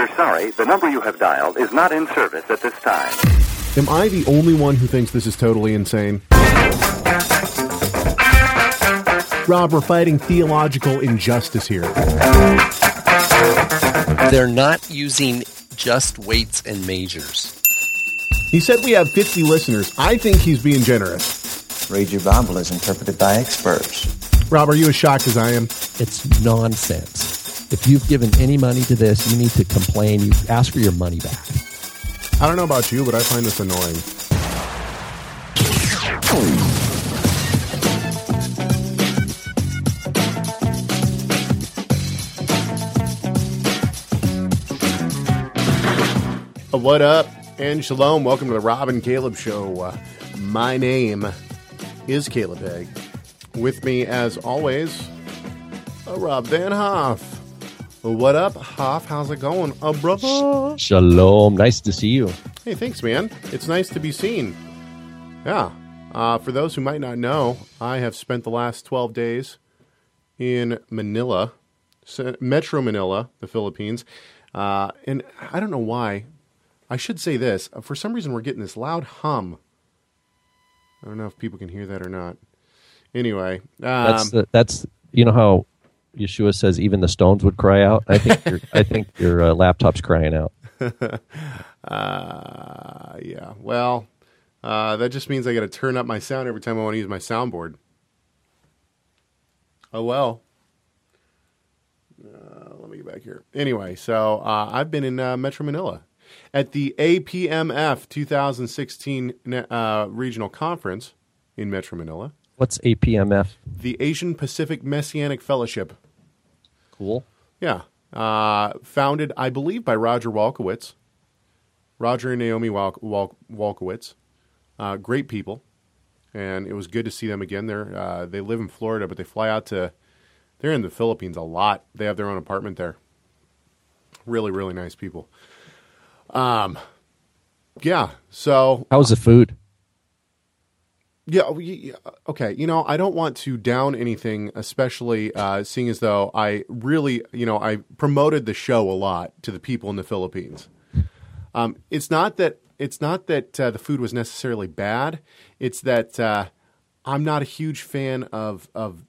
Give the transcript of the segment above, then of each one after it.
We're sorry, the number you have dialed is not in service at this time. Am I the only one who thinks this is totally insane? Rob, we're fighting theological injustice here. They're not using just weights and measures. He said we have 50 listeners. I think he's being generous. Read your Bible as interpreted by experts. Rob, are you as shocked as I am? It's nonsense. If you've given any money to this, you need to complain. You ask for your money back. I don't know about you, but I find this annoying. What up, and shalom. Welcome to the Rob and Caleb Show. Uh, my name is Caleb Hegg. With me, as always, uh, Rob Vanhoff. What up, Hoff? How's it going, uh, brother? Shalom. Nice to see you. Hey, thanks, man. It's nice to be seen. Yeah. Uh, for those who might not know, I have spent the last 12 days in Manila, Metro Manila, the Philippines. Uh, and I don't know why. I should say this. Uh, For some reason, we're getting this loud hum. I don't know if people can hear that or not. Anyway, That's um, the, that's you know how Yeshua says even the stones would cry out. I think your, I think your uh, laptop's crying out. Uh, yeah. Well, uh, that just means I got to turn up my sound every time I want to use my soundboard. Oh well. Uh, let me get back here. Anyway, so uh, I've been in uh, Metro Manila at the APMF 2016 uh, regional conference in Metro Manila, What's APMF? the Asian Pacific Messianic Fellowship. Cool. Yeah. Uh, founded, I believe, by Roger Walkowitz. Roger and Naomi Walk- Walk- Walkowitz. Uh, great people. And it was good to see them again. They're, uh, they live in Florida, but they fly out to, they're in the Philippines a lot. They have their own apartment there. Really, really nice people. Um, yeah. So how was the food? Yeah, y- okay. You know, I don't want to down anything, especially uh, seeing as though I really, you know, I promoted the show a lot to the people in the Philippines. Um, it's not that it's not that uh, the food was necessarily bad. It's that uh, I'm not a huge fan of of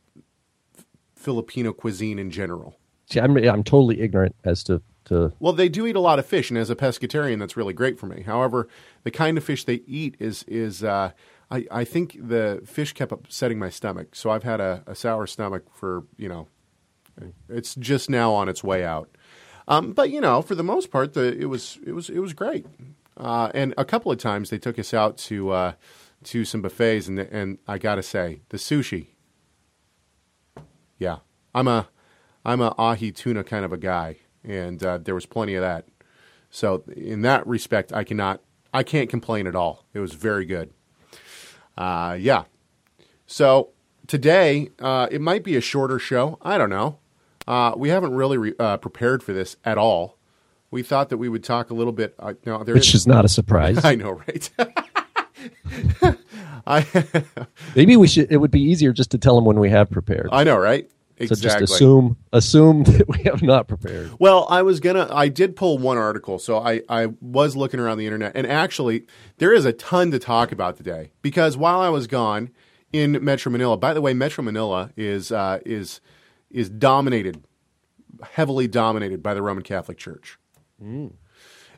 Filipino cuisine in general. See, I'm I'm totally ignorant as to to Well, they do eat a lot of fish, and as a pescatarian, that's really great for me. However, the kind of fish they eat is is uh, I I think the fish kept upsetting my stomach, so I've had a, a sour stomach for you know, it's just now on its way out. Um, but you know, for the most part, the it was it was it was great. Uh, and a couple of times they took us out to uh, to some buffets, and and I gotta say, the sushi. Yeah, I'm a I'm a ahi tuna kind of a guy, and uh, there was plenty of that. So in that respect, I cannot I can't complain at all. It was very good. Uh, yeah. So today uh, it might be a shorter show. I don't know. Uh, we haven't really re- uh, prepared for this at all. We thought that we would talk a little bit. Uh, no, there which is not a surprise. I know, right? I Maybe we should. It would be easier just to tell them when we have prepared. I know, right? So just assume assume that we have not prepared. Well, I was gonna. I did pull one article, so I I was looking around the internet, and actually, there is a ton to talk about today because while I was gone in Metro Manila, by the way, Metro Manila is uh, is is dominated, heavily dominated by the Roman Catholic Church,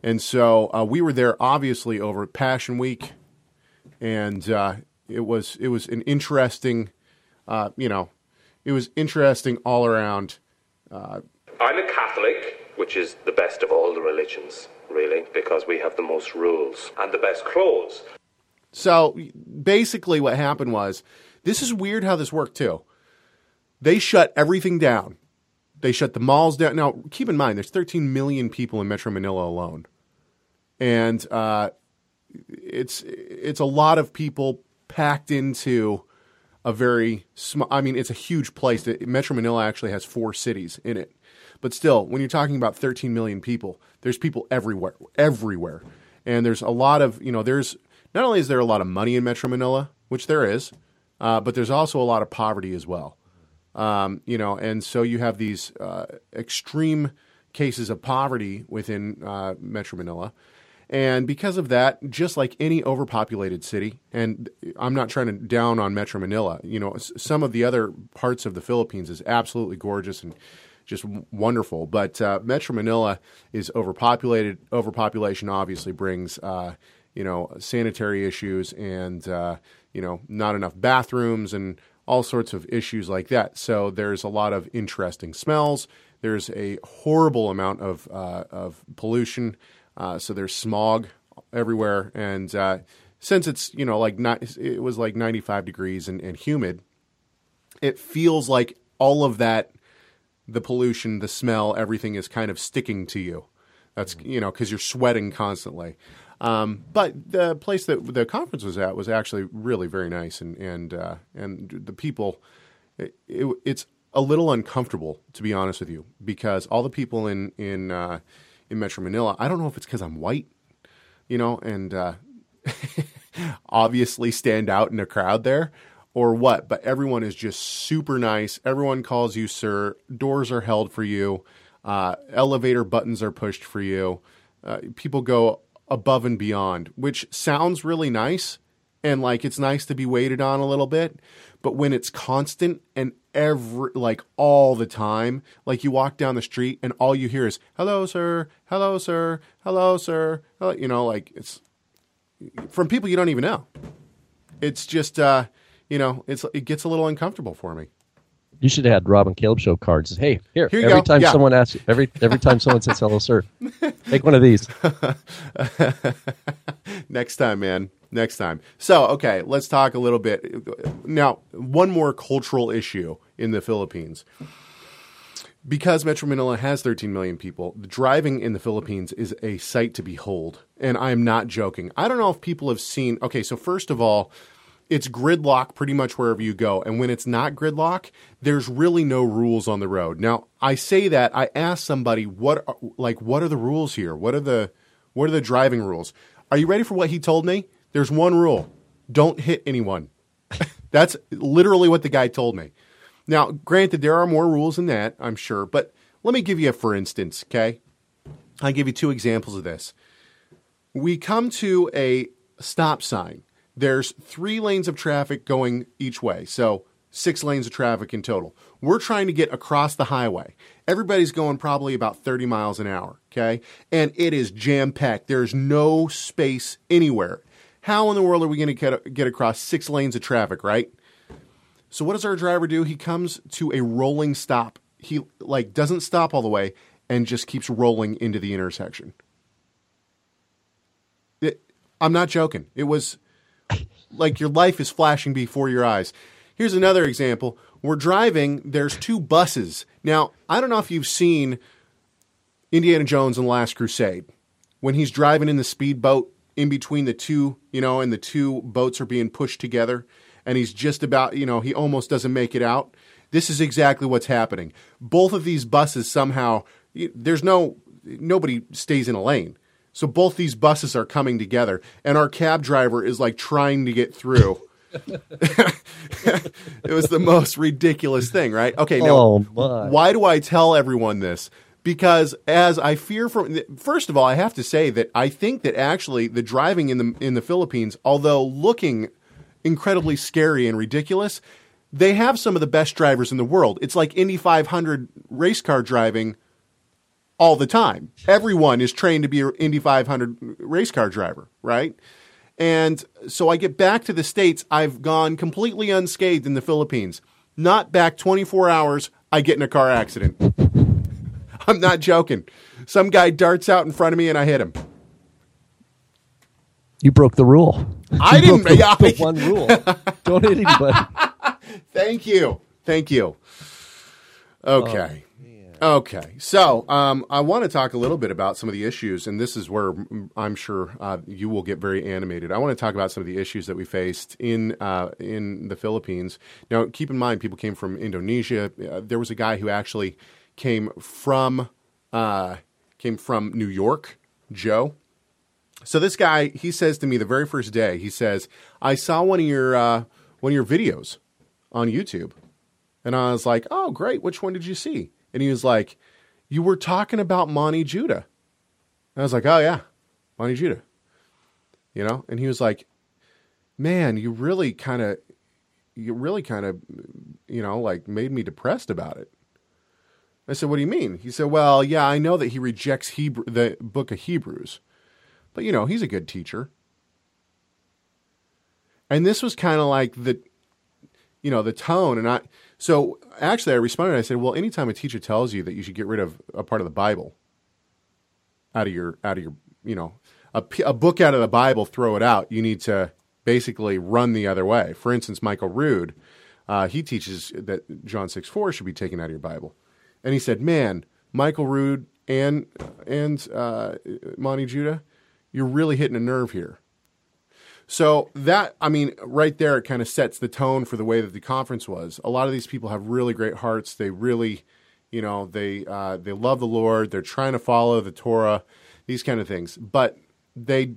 and so uh, we were there obviously over Passion Week, and uh, it was it was an interesting, uh, you know, it was interesting all around. I'm a Catholic, which is the best of all the religions, really, because we have the most rules and the best clothes. So basically, what happened was this is weird how this worked too. They shut everything down. They shut the malls down. Now, keep in mind, there's 13 million people in Metro Manila alone, and uh, it's it's a lot of people packed into a very small. I mean, it's a huge place. Metro Manila actually has four cities in it, but still, when you're talking about 13 million people, there's people everywhere, everywhere, and there's a lot of you know. There's not only is there a lot of money in Metro Manila, which there is, uh, but there's also a lot of poverty as well. Um, you know, and so you have these uh, extreme cases of poverty within uh, Metro Manila. And because of that, just like any overpopulated city, and I'm not trying to down on Metro Manila, you know, some of the other parts of the Philippines is absolutely gorgeous and just wonderful. But uh, Metro Manila is overpopulated. Overpopulation obviously brings, uh, you know, sanitary issues and, uh, you know, not enough bathrooms and all sorts of issues like that. So there's a lot of interesting smells. There's a horrible amount of, uh, of pollution. Uh, so there's smog everywhere. And uh, since it's, you know, like not, it was like 95 degrees and, and humid, it feels like all of that the pollution, the smell, everything is kind of sticking to you. That's you know because you're sweating constantly. Um, but the place that the conference was at was actually really very nice, and and uh, and the people. It, it, it's a little uncomfortable to be honest with you because all the people in in uh, in Metro Manila. I don't know if it's because I'm white, you know, and uh, obviously stand out in a crowd there or what, but everyone is just super nice. Everyone calls you sir. Doors are held for you. Uh, elevator buttons are pushed for you. Uh, people go above and beyond, which sounds really nice and like it's nice to be waited on a little bit. But when it's constant and every like all the time, like you walk down the street and all you hear is "Hello, sir. Hello, sir. Hello, sir." Hello, you know, like it's from people you don't even know. It's just, uh, you know, it's it gets a little uncomfortable for me. You should have had Robin Caleb show cards. Hey, here, Here every go. time Yeah. someone asks, you, every every time someone says hello, sir, take one of these. Next time, man. Next time. So, okay, let's talk a little bit. Now, one more cultural issue in the Philippines. Because Metro Manila has 13 million people, driving in the Philippines is a sight to behold. And I am not joking. I don't know if people have seen. Okay, so first of all, it's gridlock pretty much wherever you go. And when it's not gridlock, there's really no rules on the road. Now, I say that I asked somebody what are, like what are the rules here? What are the what are the driving rules? Are you ready for what he told me? There's one rule. Don't hit anyone. That's literally what the guy told me. Now, granted there are more rules than that, I'm sure, but let me give you a for instance, okay? I'll give you two examples of this we come to a stop sign. There's three lanes of traffic going each way, so six lanes of traffic in total. We're trying to get across the highway. Everybody's going probably about 30 miles an hour, okay? And it is jam packed. There's no space anywhere. How in the world are we going to get, across six lanes of traffic, right? So what does our driver do? He comes to a rolling stop. He like doesn't stop all the way and just keeps rolling into the intersection. It, I'm not joking. It was like your life is flashing before your eyes. Here's another example. We're driving, there's two buses. Now, I don't know if you've seen Indiana Jones and the Last Crusade. When he's driving in the speedboat in between the two, you know, and the two boats are being pushed together, and he's just about, you know, he almost doesn't make it out. This is exactly what's happening. Both of these buses somehow, there's no, nobody stays in a lane. So both these buses are coming together, and our cab driver is like trying to get through. it was the most ridiculous thing, right? Okay, now Oh, why do I tell everyone this? Because as I fear from first of all, I have to say that I think that actually the driving in the in the Philippines, although looking incredibly scary and ridiculous, they have some of the best drivers in the world. It's like Indy 500 race car driving all the time. Everyone is trained to be an Indy 500 race car driver, right? And so I get back to the States. I've gone completely unscathed in the Philippines. Not back 24 hours, I get in a car accident. I'm not joking. Some guy darts out in front of me and I hit him. You broke the rule. I You broke didn't- the, yeah, the I- one rule. Don't hit anybody. Thank you. Thank you. Okay. okay. So um, I want to talk a little bit about some of the issues, and this is where I'm sure uh, you will get very animated. I want to talk about some of the issues that we faced in uh, in the Philippines. Now, keep in mind, people came from Indonesia. Uh, there was a guy who actually came from uh, came from New York, Joe. So this guy, he says to me the very first day, he says, "I saw one of your uh, one of your videos on YouTube," and I was like, "Oh, great! Which one did you see?" And he was like, you were talking about Monte Judah. And I was like, oh, yeah, Monte Judah. You know? And he was like, man, you really kind of, you really kind of, you know, like made me depressed about it. I said, what do you mean? He said, well, yeah, I know that he rejects Hebrew, the book of Hebrews, but, you know, he's a good teacher. And this was kind of like the, you know, the tone. And I, so actually I responded, I said, well, anytime a teacher tells you that you should get rid of a part of the Bible out of your, out of your, you know, a, a book out of the Bible, throw it out. You need to basically run the other way. For instance, Michael Rood, uh, he teaches that John 6 4 should be taken out of your Bible. And he said, man, Michael Rood and, and uh, Monte Judah, you're really hitting a nerve here. So that, I mean, right there, it kind of sets the tone for the way that the conference was. A lot of these people have really great hearts. They really, you know, they uh, they love the Lord. They're trying to follow the Torah, these kind of things. But they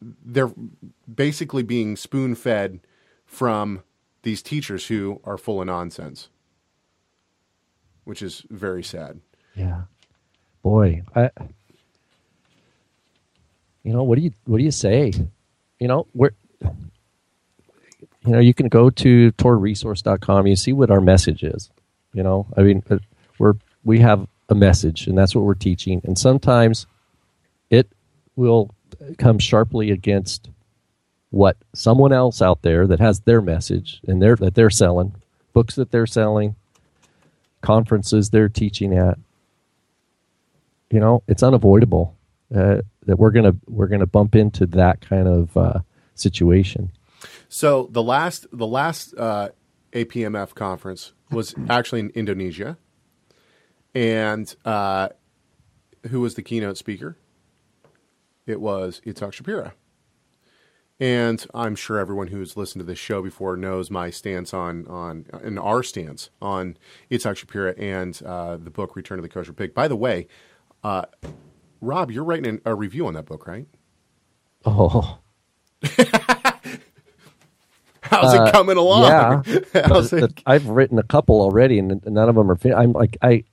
they're basically being spoon fed from these teachers who are full of nonsense, which is very sad. Yeah. Boy, I you know, what do you what do you say? You know, we're you know, you can go to torahresource.com, you see what our message is. You know, I mean, uh, we're we have a message and that's what we're teaching and sometimes it will come sharply against what someone else out there that has their message and their that they're selling, books that they're selling, conferences they're teaching at. You know, it's unavoidable uh, that we're gonna we're gonna bump into that kind of uh, situation. So the last the last uh, APMF conference was actually in Indonesia, and uh, who was the keynote speaker? It was Itzhak Shapira. And I'm sure everyone who's listened to this show before knows my stance on on and our stance on Itzhak Shapira and uh, the book Return of the Kosher Pig. By the way, uh, Rob, you're writing a review on that book, right? Oh, How's it coming along? Uh, yeah. How's it? the- I've written a couple already, and none of them are. Fin- I'm like I.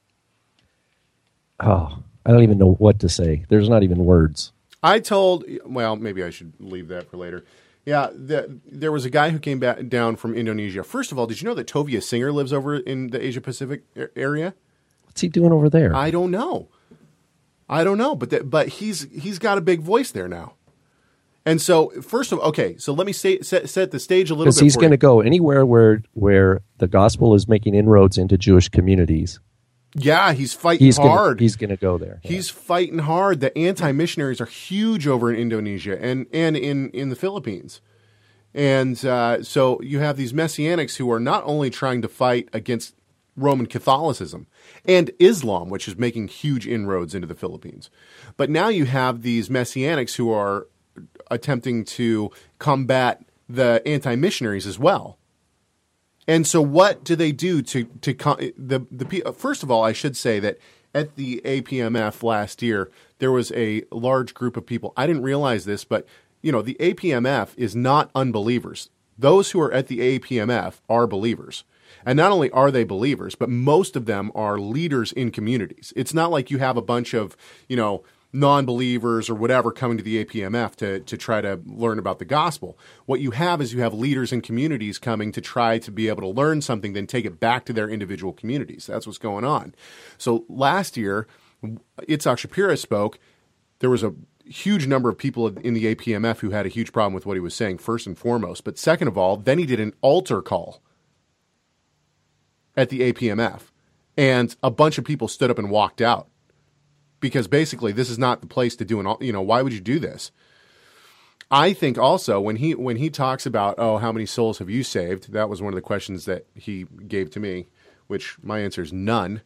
Oh, I don't even know what to say. There's not even words. I told, well, maybe I should leave that for later. Yeah, the, there was a guy who came back down from Indonesia. First of all, did you know that Tovia Singer lives over in the Asia Pacific area? What's he doing over there? I don't know. I don't know, but that, but he's he's got a big voice there now. And so, first of all, okay, so let me say, set set the stage a little Because bit. he's for going to go anywhere where where the gospel is making inroads into Jewish communities. Yeah, he's fighting He's hard. Gonna, he's going to go there. He's fighting hard. The anti missionaries are huge over in Indonesia and, and in, in the Philippines. And uh, so you have these messianics who are not only trying to fight against Roman Catholicism and Islam, which is making huge inroads into the Philippines, but now you have these messianics who are attempting to combat the anti missionaries as well. And so, what do they do to to the the first of all, I should say that at the APMF last year there was a large group of people. I didn't realize this, but you know the APMF is not unbelievers. Those who are at the APMF are believers. And not only are they believers, but most of them are leaders in communities. It's not like you have a bunch of, you know, non-believers or whatever coming to the APMF to, to try to learn about the gospel. What you have is you have leaders and communities coming to try to be able to learn something, then take it back to their individual communities. That's what's going on. So last year, Itzhak Shapira spoke. There was a huge number of people in the APMF who had a huge problem with what he was saying, first and foremost. But second of all, then he did an altar call at the APMF. And a bunch of people stood up and walked out because basically this is not the place to do an, you know, why would you do this? I think also when he when he talks about oh how many souls have you saved? That was one of the questions that he gave to me which my answer is none.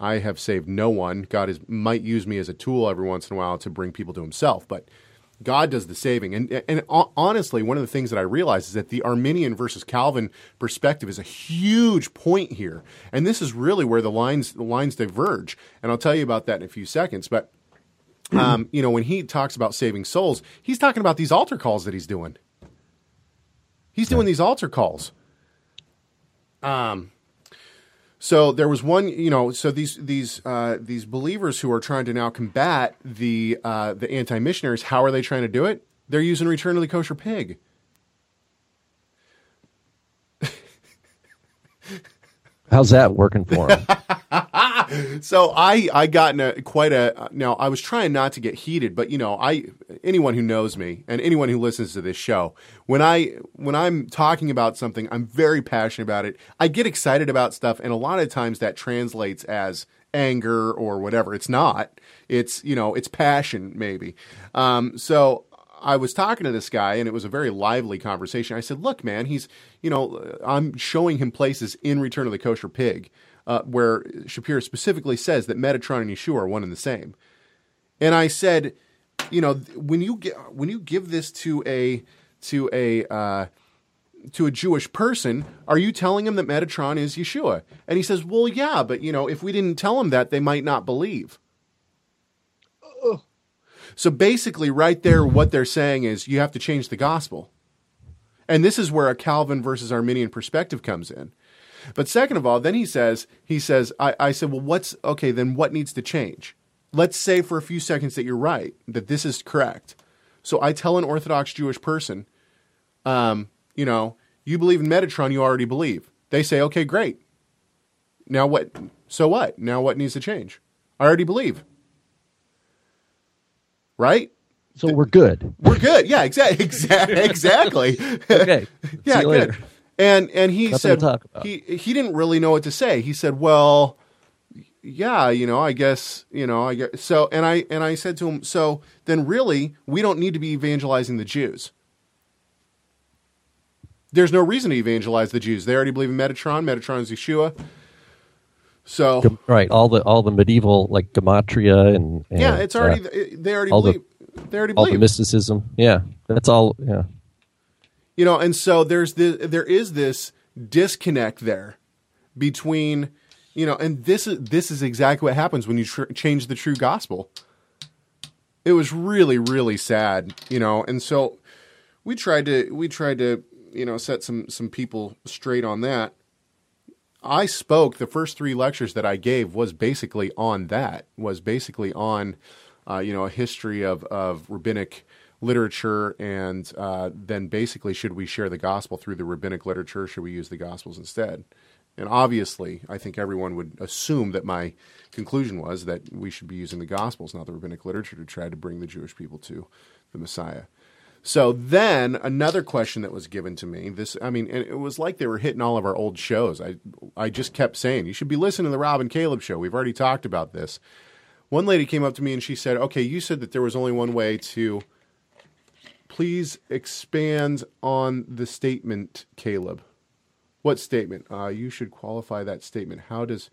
I have saved no one. God is might use me as a tool every once in a while to bring people to himself but God does the saving. And and honestly one of the things that I realize is that the Arminian versus Calvin perspective is a huge point here. And this is really where the lines the lines diverge. And I'll tell you about that in a few seconds. But um, you know, when he talks about saving souls, he's talking about these altar calls that he's doing. He's doing these altar calls. Um, So there was one, you know, so these these uh, these believers who are trying to now combat the uh, the anti missionaries. How are they trying to do it? They're using Return of the Kosher Pig. How's that working for him? So I I got in a quite a now I was trying not to get heated, but you know I anyone who knows me and anyone who listens to this show when I when I'm talking about something I'm very passionate about it. I get excited about stuff, and a lot of times that translates as anger or whatever. It's not. It's you know it's passion maybe. Um, so I was talking to this guy, and it was a very lively conversation. I said, "Look, man, he's you know I'm showing him places in Return of the Kosher Pig." Uh, where Shapiro specifically says that Metatron and Yeshua are one and the same. And I said, you know, when you get when you give this to a to a uh, to a Jewish person, are you telling him that Metatron is Yeshua? And he says, well, yeah, but you know, if we didn't tell him that, they might not believe. So basically, right there, what they're saying is you have to change the gospel. And this is where a Calvin versus Arminian perspective comes in. But second of all, then he says, he says, I, I said, well, what's okay? Then what needs to change? Let's say for a few seconds that you're right, that this is correct. So I tell an Orthodox Jewish person, um, you know, you believe in Metatron, you already believe. They say, okay, great. Now what? So what? Now what needs to change? I already believe. Right? so we're good. We're good. Yeah, exactly. Exactly. exactly. Okay. yeah, See you later. good. And and he Nothing said he he didn't really know what to say. He said, "Well, yeah, you know, I guess, you know, I guess so." And I and I said to him, "So then, really, we don't need to be evangelizing the Jews. There's no reason to evangelize the Jews. They already believe in Metatron. Metatron is Yeshua. So Right. All the all the medieval like gematria and, and yeah, it's uh, already they already all the- believe. they already all the believe. mysticism. Yeah, that's all. Yeah. You know and so there's the there is this disconnect there between you know and this is this is exactly what happens when you tr- change the true gospel. It was really really sad you know and so we tried to we tried to you know set some some people straight on that. I spoke the first three lectures that i gave was basically on that was basically on uh, you know a history of of rabbinic literature and uh, then basically should we share the gospel through the rabbinic literature should we use the gospels instead and obviously i think everyone would assume that my conclusion was that we should be using the gospels not the rabbinic literature to try to bring the jewish people to the messiah so then another question that was given to me, this I mean, it was like they were hitting all of our old shows. I I just kept saying, you should be listening to the Rob and Caleb show. We've already talked about this. One lady came up to me and she said, "Okay, you said that there was only one way to please expand on the statement, Caleb. What statement? Uh, you should qualify that statement. How does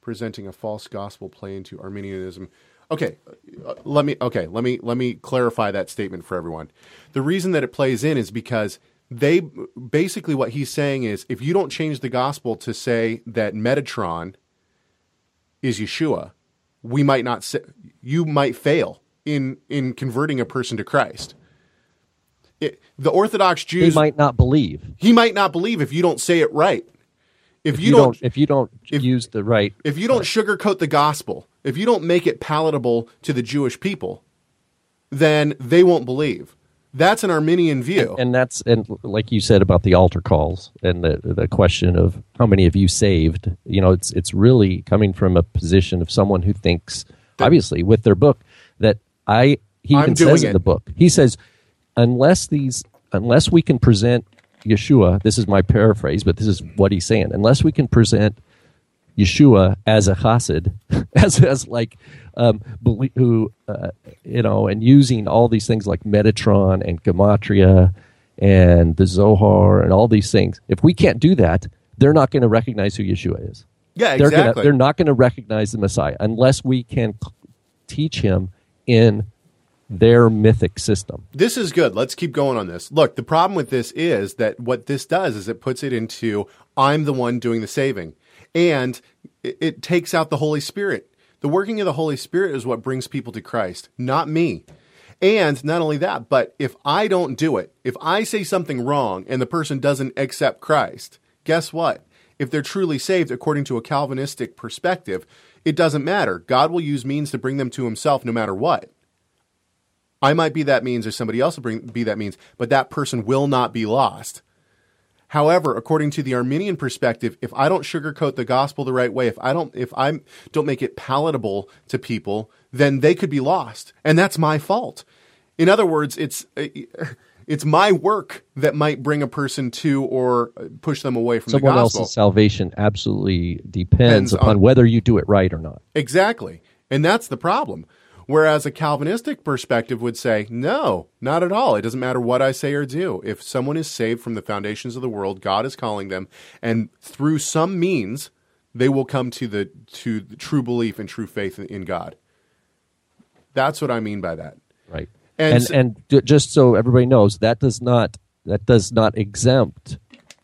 presenting a false gospel play into Arminianism? Okay, uh, let me okay, let me let me clarify that statement for everyone. The reason that it plays in is because they basically what he's saying is if you don't change the gospel to say that Metatron is Yeshua, we might not you might fail in in converting a person to Christ. It, the Orthodox He Jews might not believe he might not believe if you don't say it right. If, if you, don't, if you don't if- use the right. if you don't sugarcoat the gospel, if you don't make it palatable to the Jewish people, then they won't believe. That's an Arminian view. and that's and like you said about the altar calls and the the question of how many of you saved you know it's it's really coming from a position of someone who thinks obviously with their book that i he I'm even says in the book he says unless these unless we can present yeshua this is my paraphrase but this is what he's saying unless we can present Yeshua as a chassid, as as like um, who uh, you know, and using all these things like Metatron and gematria and the Zohar and all these things. If we can't do that, they're not going to recognize who Yeshua is. yeah, They're exactly. gonna, they're not going to recognize the Messiah unless we can teach him in their mythic system. This is good. Let's keep going on this. Look, the problem with this is that what this does is it puts it into I'm the one doing the saving. And it, it takes out the Holy Spirit. The working of the Holy Spirit is what brings people to Christ, not me. And not only that, but if I don't do it, if I say something wrong and the person doesn't accept Christ, guess what? if they're truly saved according to a Calvinistic perspective, it doesn't matter. God will use means to bring them to himself no matter what. I might be that means or somebody else will bring, be that means, but that person will not be lost. However, according to the Arminian perspective, if I don't sugarcoat the gospel the right way, if I don't if I don't make it palatable to people, then they could be lost, and that's my fault. In other words, it's it's my work that might bring a person to or push them away from Someone the gospel. else's salvation absolutely depends, Depends upon on- whether you do it right or not. Exactly. And that's the problem. Whereas a Calvinistic perspective would say, no, not at all. It doesn't matter what I say or do. If someone is saved from the foundations of the world, God is calling them, and through some means, they will come to the to the true belief and true faith in- God. That's what I mean by that. Right. And And s- and, just so everybody knows, that does not that does not exempt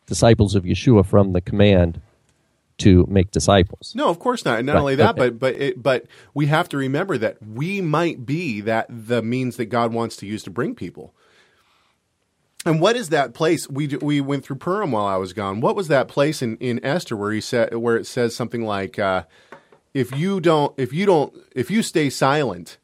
disciples of Yeshua from the command to make disciples. No, of course not. And not Right, only that, okay. but but it, but we have to remember that we might be that the means that God wants to use to bring people. And what is that place? We we went through Purim while I was gone. What was that place in, in Esther where he said where it says something like, uh, "If you don't, if you don't, if you stay silent,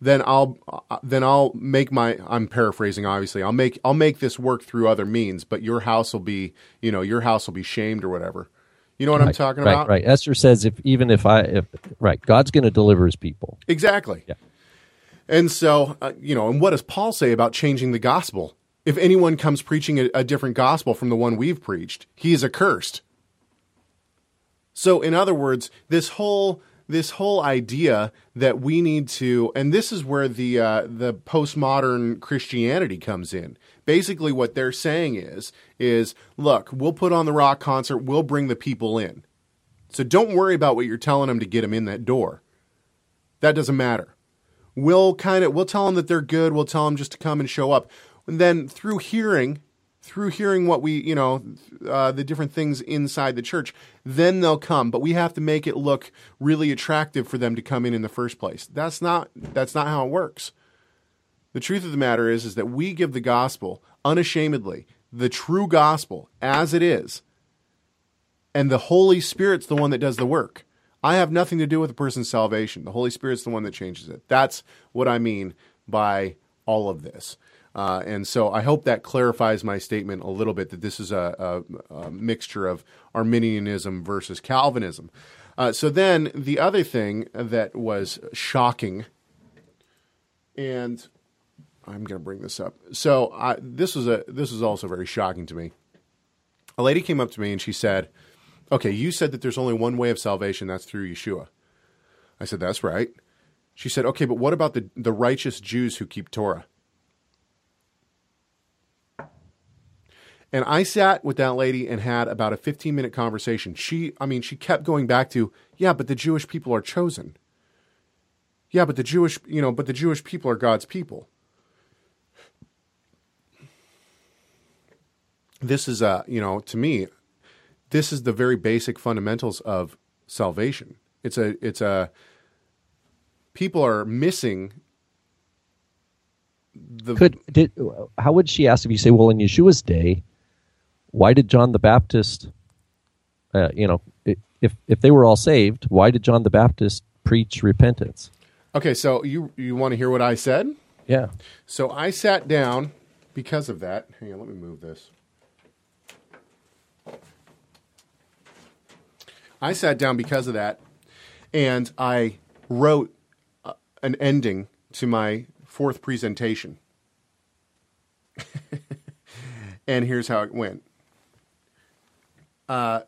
then I'll uh, then I'll make my I'm paraphrasing obviously. I'll make I'll make this work through other means, but your house will be, you know, your house will be shamed or whatever." You know what I'm talking right, about? Right. Esther says if even if I if right, God's going to deliver his people. Exactly. Yeah. And so, uh, you know, and what does Paul say about changing the gospel? If anyone comes preaching a, a different gospel from the one we've preached, he is accursed. So, in other words, this whole this whole idea that we need to, and this is where the uh, the postmodern Christianity comes in. Basically, what they're saying is is look, we'll put on the rock concert, we'll bring the people in. So don't worry about what you're telling them to get them in that door. That doesn't matter. We'll kind of we'll tell them that they're good. We'll tell them just to come and show up. And then through hearing, through hearing what we you know uh, the different things inside the church, then they'll come. But we have to make it look really attractive for them to come in in the first place. That's not that's not how it works. The truth of the matter is is that we give the gospel unashamedly, the true gospel as it is, and the Holy Spirit's the one that does the work. I have nothing to do with a person's salvation. The Holy Spirit's the one that changes it. That's what I mean by all of this. Uh, and so I hope that clarifies my statement a little bit that this is a, a, a mixture of Arminianism versus Calvinism. Uh, so then the other thing that was shocking, and I'm going to bring this up. So this was a this was also very shocking to me. A lady came up to me and she said, "Okay, you said that there's only one way of salvation. That's through Yeshua." I said, "That's right." She said, "Okay, but what about the the righteous Jews who keep Torah?" And I sat with that lady and had about a 15 minute conversation. She, I mean, she kept going back to, yeah, but the Jewish people are chosen. Yeah, but the Jewish, you know, but the Jewish people are God's people. This is a, you know, to me, this is the very basic fundamentals of salvation. It's a, it's a, people are missing the Could did how would she ask if you say, well, in Yeshua's day, why did John the Baptist, uh, you know, if if they were all saved, why did John the Baptist preach repentance? Okay, so you you want to hear what I said? Yeah. So I sat down because of that. Hang on, let me move this. I sat down because of that, and I wrote uh, an ending to my fourth presentation. and here's how it went. Uh,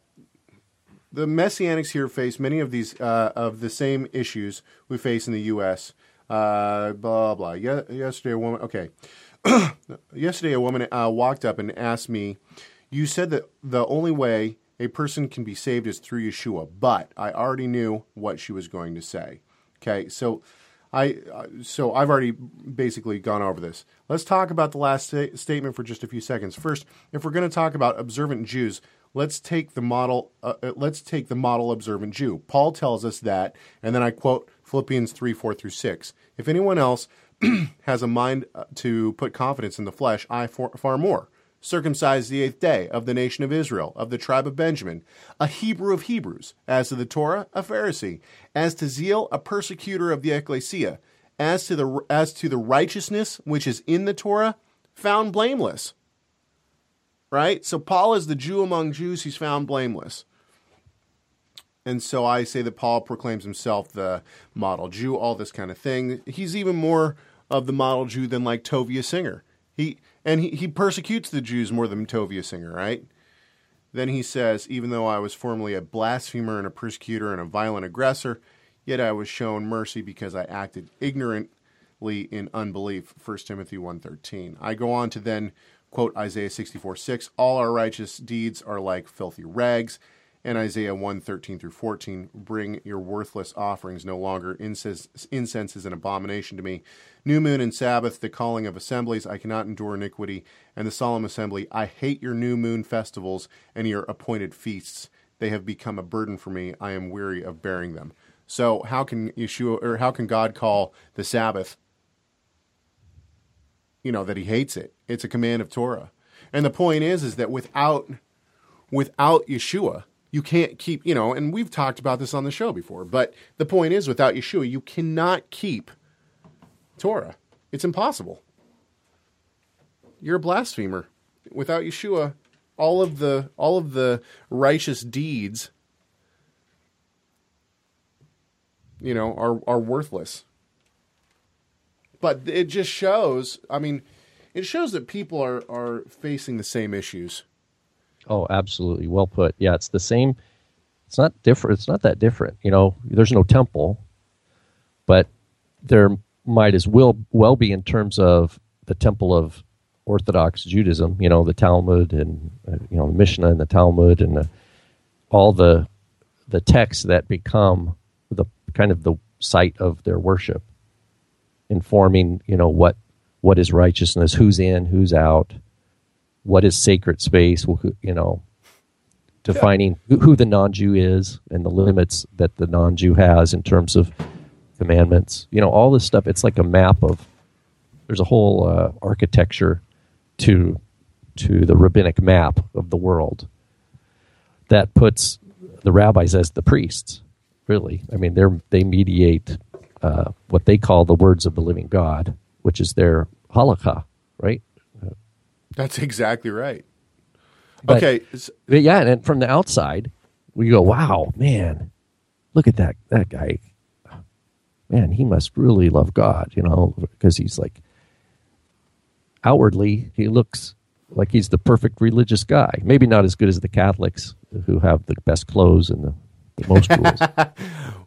the Messianics here face many of these uh, of the same issues we face in the U.S. Uh, blah blah. Ye- yesterday, a woman. Okay, yesterday a woman uh, walked up and asked me, "You said that the only way a person can be saved is through Yeshua," but I already knew what she was going to say. Okay, so I uh, so I've already basically gone over this. Let's talk about the last sta- statement for just a few seconds. First, if we're going to talk about observant Jews, let's take the model. Uh, uh, let's take the model observant Jew. Paul tells us that, and then I quote Philippians three four through six. If anyone else has a mind uh, to put confidence in the flesh, I for, far more. Circumcised the eighth day, of the nation of Israel, of the tribe of Benjamin, a Hebrew of Hebrews, as to the Torah, a Pharisee, as to zeal, a persecutor of the ecclesia, as to the as to the righteousness which is in the Torah, found blameless. Right? So Paul is the Jew among Jews, he's found blameless. And so I say that Paul proclaims himself the model Jew, all this kind of thing. He's even more of the model Jew than like Tovia Singer. He and he, he persecutes the Jews more than Tovia Singer, right? Then he says, even though I was formerly a blasphemer and a persecutor and a violent aggressor, yet I was shown mercy because I acted ignorantly in unbelief. 1 Timothy 1.13. I go on to then quote Isaiah 64, 6. All our righteous deeds are like filthy rags and Isaiah 1 13 through 14. Bring your worthless offerings no longer. Incense, incense is an abomination to me. New moon and Sabbath, the calling of assemblies, I cannot endure iniquity. And the solemn assembly, I hate your new moon festivals and your appointed feasts. They have become a burden for me. I am weary of bearing them. So how can Yeshua or how can God call the Sabbath? You know that He hates it. It's a command of Torah, and the point is, is that without without Yeshua, you can't keep, you know, and we've talked about this on the show before, but the point is without Yeshua, you cannot keep Torah. It's impossible. You're a blasphemer. Without Yeshua, all of the all of the righteous deeds you know are are worthless. But it just shows, I mean, it shows that people are are facing the same issues Oh, absolutely. Well put. Yeah, it's the same. It's not different. It's not that different. You know, there's no temple, but there might as well well be in terms of the temple of Orthodox Judaism. You know, the Talmud and uh, you know the Mishnah and the Talmud and the, all the the texts that become the kind of the site of their worship, informing you know what what is righteousness, who's in, who's out what is sacred space, you know, defining yeah. who the non-Jew is and the limits that the non-Jew has in terms of commandments. You know, all this stuff. It's like a map of. There's a whole uh, architecture to to the rabbinic map of the world that puts the rabbis as the priests. Really, I mean, they're they mediate uh, what they call the words of the living God, which is their halakha, right? That's exactly right. But, okay. But yeah, and from the outside, we go, "Wow, man, look at that that guy. Man, he must really love God, you know, because he's like outwardly he looks like he's the perfect religious guy. Maybe not as good as the Catholics who have the best clothes and the, the most rules.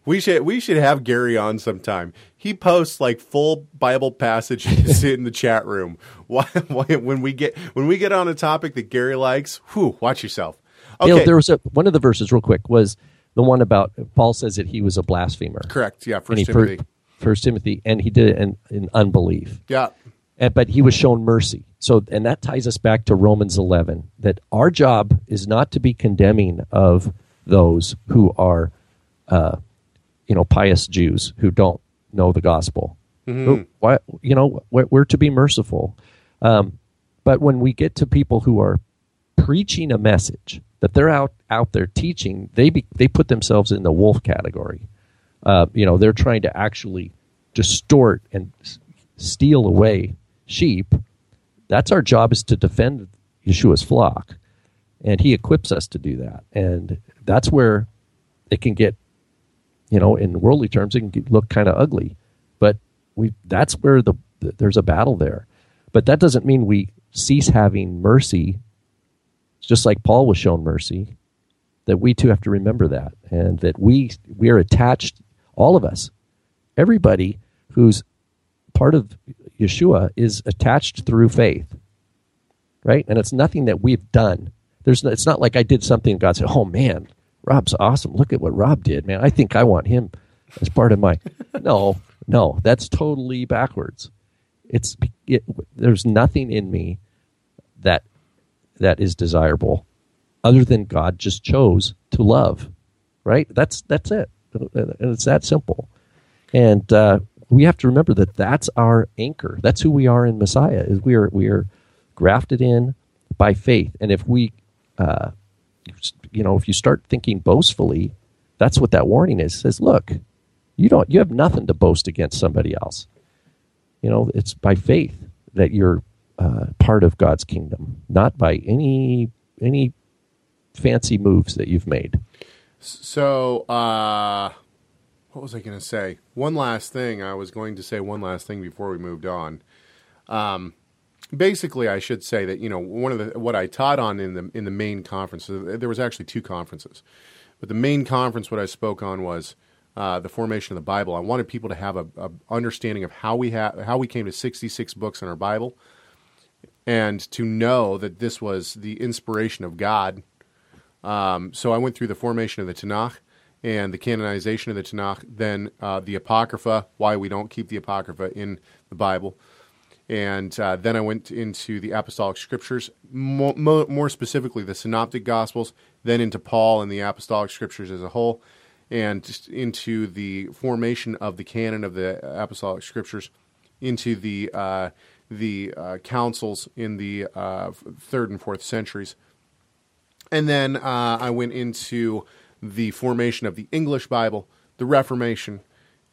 we should we should have Gary on sometime. He posts like full Bible passages in the chat room. Why, why, when we get when we get on a topic that Gary likes, whew, watch yourself. Okay, there was a, one of the verses real quick was the one about Paul says that he was a blasphemer. Correct. Yeah. First Timothy. First Timothy, and he did it in, in unbelief. Yeah. And, but he was shown mercy. So, and that ties us back to Romans 11 that our job is not to be condemning of those who are, uh, you know, pious Jews who don't know the gospel. Mm-hmm. Why, you know, we're, we're, to be merciful. Um, but when we get to people who are preaching a message that they're out out there teaching, they be, they put themselves in the wolf category. Uh, you know, they're trying to actually distort and steal away sheep. That's our job is to defend Yeshua's flock, and He equips us to do that. And that's where it can get, you know, in worldly terms, it can look kind of ugly. But we that's where the, the there's a battle there. But that doesn't mean we cease having mercy. It's Just like Paul was shown mercy, that we too have to remember that, and that we we are attached, all of us, everybody who's part of Yeshua is attached through faith, right? And it's nothing that we've done. There's it's not like I did something. and God said, "Oh man, Rob's awesome. Look at what Rob did, man. I think I want him as part of my." no, no, that's totally backwards. It's it, there's nothing in me that that is desirable, other than God just chose to love. Right? That's that's it. And it's that simple. And uh, we have to remember that that's our anchor. That's who we are in Messiah. Is we are we are grafted in, by faith. And if we, uh, you know, if you start thinking boastfully, that's what that warning is. It says, look, you don't, you have nothing to boast against somebody else. You know, it's by faith that you're uh, part of God's kingdom, not by any any fancy moves that you've made. So, uh, what was I going to say? One last thing. I was going to say one last thing before we moved on. Um, basically, I should say that you know one of the what I taught on in the in the main conference. There was actually two conferences, but the main conference what I spoke on was uh, the formation of the Bible. I wanted people to have a, a understanding of how we ha- how we came to sixty six books in our Bible, and to know that this was the inspiration of God. Um, so I went through the formation of the Tanakh and the canonization of the Tanakh, then uh, the Apocrypha, why we don't keep the Apocrypha in the Bible. And uh, then I went into the Apostolic Scriptures, more, more, specifically the Synoptic Gospels, then into Paul and the Apostolic Scriptures as a whole, and into the formation of the canon of the Apostolic Scriptures, into the uh, the uh, councils in the uh, third and fourth centuries. And then uh, I went into the formation of the English Bible, the Reformation,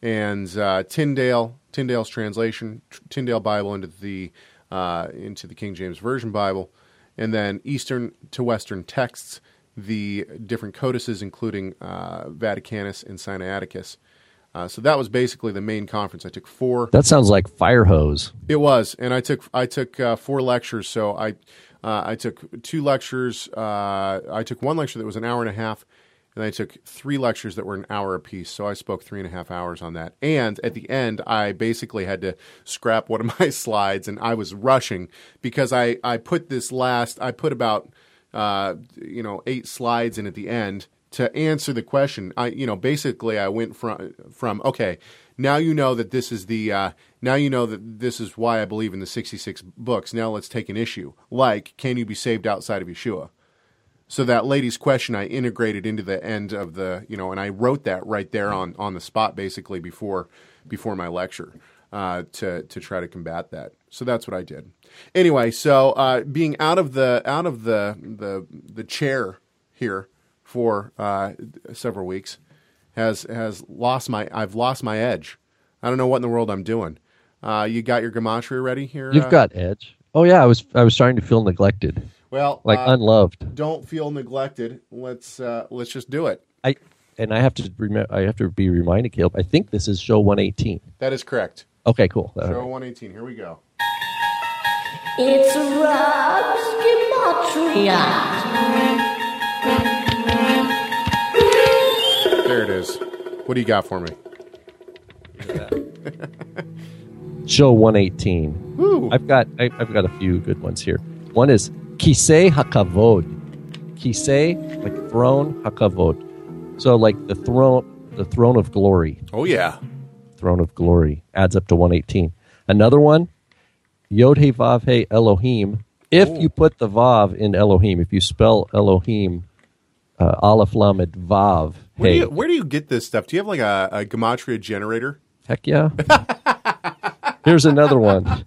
and uh, Tyndale, Tyndale's translation, Tyndale Bible into the uh, into the King James Version Bible, and then Eastern to Western texts, the different codices, including uh, Vaticanus and Sinaiticus. Uh, so that was basically the main conference. I took four. That sounds like fire hose. It was, and I took I took uh, four lectures. So I uh, I took two lectures. Uh, I took one lecture that was an hour and a half, and I took three lectures that were an hour apiece. So I spoke three and a half hours on that. And at the end, I basically had to scrap one of my slides, and I was rushing because I I put this last I put about uh, you know eight slides in at the end to answer the question, I you know basically I went from from okay, now you know that this is the uh, now you know that this is why I believe in the sixty six books. Now let's take an issue like can you be saved outside of Yeshua? So that lady's question I integrated into the end of the you know, and I wrote that right there on on the spot basically before before my lecture. Uh, to to try to combat that. So that's what I did. Anyway, so uh, being out of the out of the the the chair here, for uh, several weeks has has lost my I've lost my edge. I don't know what in the world I'm doing. Uh, you got your gematria ready here? You've uh, got edge. Oh yeah, I was I was starting to feel neglected. Well, like uh, unloved. Don't feel neglected. Let's uh, let's just do it. I and I have to rem- I have to be reminded, Caleb. I think this is show 118. That is correct. Okay, cool. Show right. 118. Here we go. It's Rob's gematria. There it is. What do you got for me? Show 118. Woo. I've got I, have got a few good ones here. One is Kisei Hakavod. Kisei, like throne, Hakavod. So like the throne the throne of glory. Oh yeah. Throne of glory adds up to 118. Another one, Yod He Vav He Elohim. If you put the Vav in Elohim, if you spell Elohim uh, Aleph Lamed Vav. Where, hey. do you, where do you get this stuff? Do you have like a, a gematria generator? Heck yeah. Here's another one.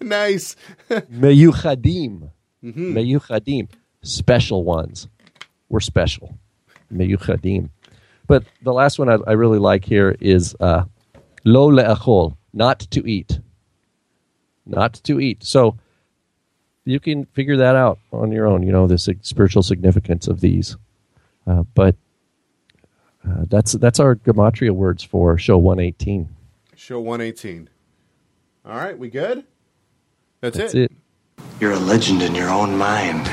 nice. Meyuchadim. Mm-hmm. Meyuchadim. Special ones. We're special. Meyuchadim. But the last one I, I really like here is uh, lo le'achol, not to eat. Not to eat. So you can figure that out on your own. You know the spiritual significance of these, uh, but uh, that's that's our gematria words for show one eighteen. Show one eighteen. All right, we good? That's, that's it. it. You're a legend in your own mind.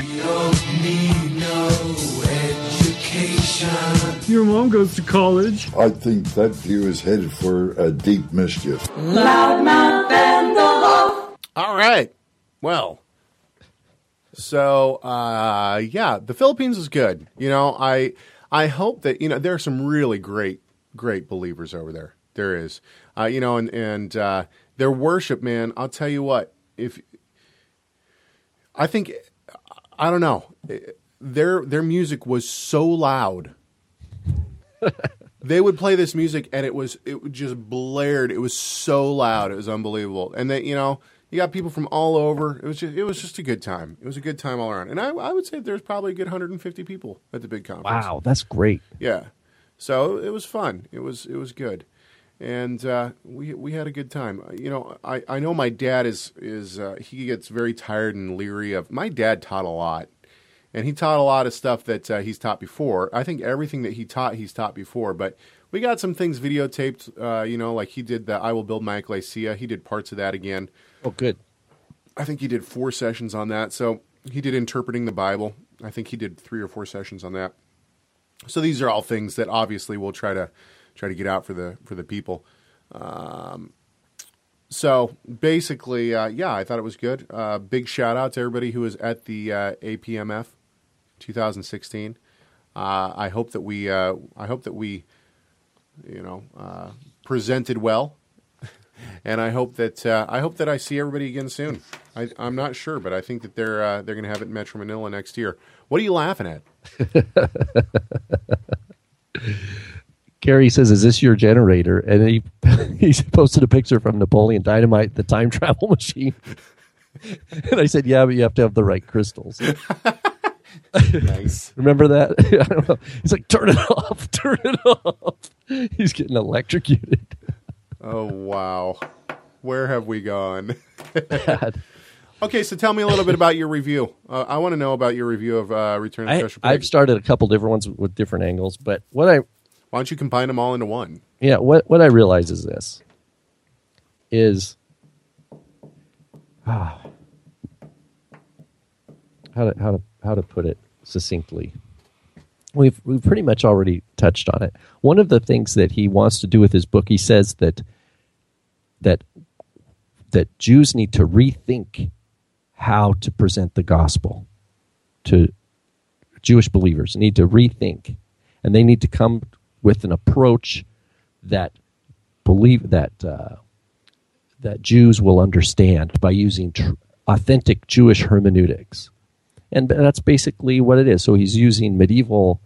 Your mom goes to college. I think that view is headed for a deep mischief. Loudmouth and the All right. Well, so uh, yeah, the Philippines is good. You know, I I hope that you know there are some really great great believers over there. There is, uh, you know, and and uh, their worship, man. I'll tell you what. If I think, I don't know, their their music was so loud. they would play this music and it was it just blared. It was so loud. It was unbelievable. And they, you know, You got people from all over. It was just, it was just a good time. It was a good time all around. And I, I would say there's probably a good 150 people at the big conference. Wow, that's great. Yeah. So it was fun. It was it was good, and uh, we we had a good time. You know, I, I know my dad is is uh, he gets very tired and leery of. My dad taught a lot, and he taught a lot of stuff that uh, he's taught before. I think everything that he taught, he's taught before. But we got some things videotaped. Uh, you know, like he did the "I Will Build My Ecclesia." He did parts of that again. Oh, good. I think he did four sessions on that. So he did interpreting the Bible. I think he did three or four sessions on that. So these are all things that obviously we'll try to try to get out for the for the people. Um, so basically, uh, yeah, I thought it was good. Uh, big shout out to everybody who was at the uh, APMF 2016. Uh, I hope that we uh, I hope that we you know uh, presented well, and I hope that I hope that I see everybody again soon. I, am not sure, but I think that they're they're going to have it in Metro Manila next year. What are you laughing at? Gary says, "Is this your generator?" And he he posted a picture from Napoleon Dynamite, the time travel machine. and I said, "Yeah, but you have to have the right crystals." nice. Remember that? I don't know. He's like, "Turn it off! Turn it off!" He's getting electrocuted. oh wow, where have we gone? Okay, so tell me a little bit about your review. Uh, I want to know about your review of uh, Return of I, Special. I've started a couple different ones with different angles, but what I why don't you combine them all into one? Yeah, what what I realize is this is ah, how to how to how to put it succinctly. We've we've pretty much already touched on it. One of the things that he wants to do with his book, he says that that that Jews need to rethink how to present the gospel to Jewish believers. Need to rethink, and they need to come with an approach that believe that uh, that Jews will understand by using tr- authentic Jewish hermeneutics, and that's basically what it is. So he's using medieval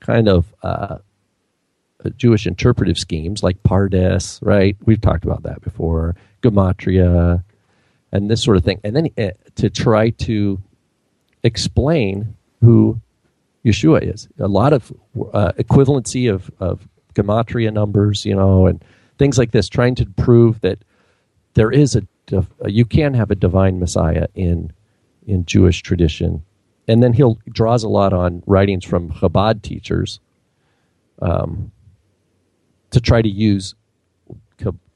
kind of uh, Jewish interpretive schemes like Pardes, right? We've talked about that before, gematria, and this sort of thing, and then uh, to try to explain who Yeshua is. A lot of uh, equivalency of, of gematria numbers, you know, and things like this, trying to prove that there is a, a you can have a divine Messiah in in Jewish tradition. And then he'll draws a lot on writings from Chabad teachers um, to try to use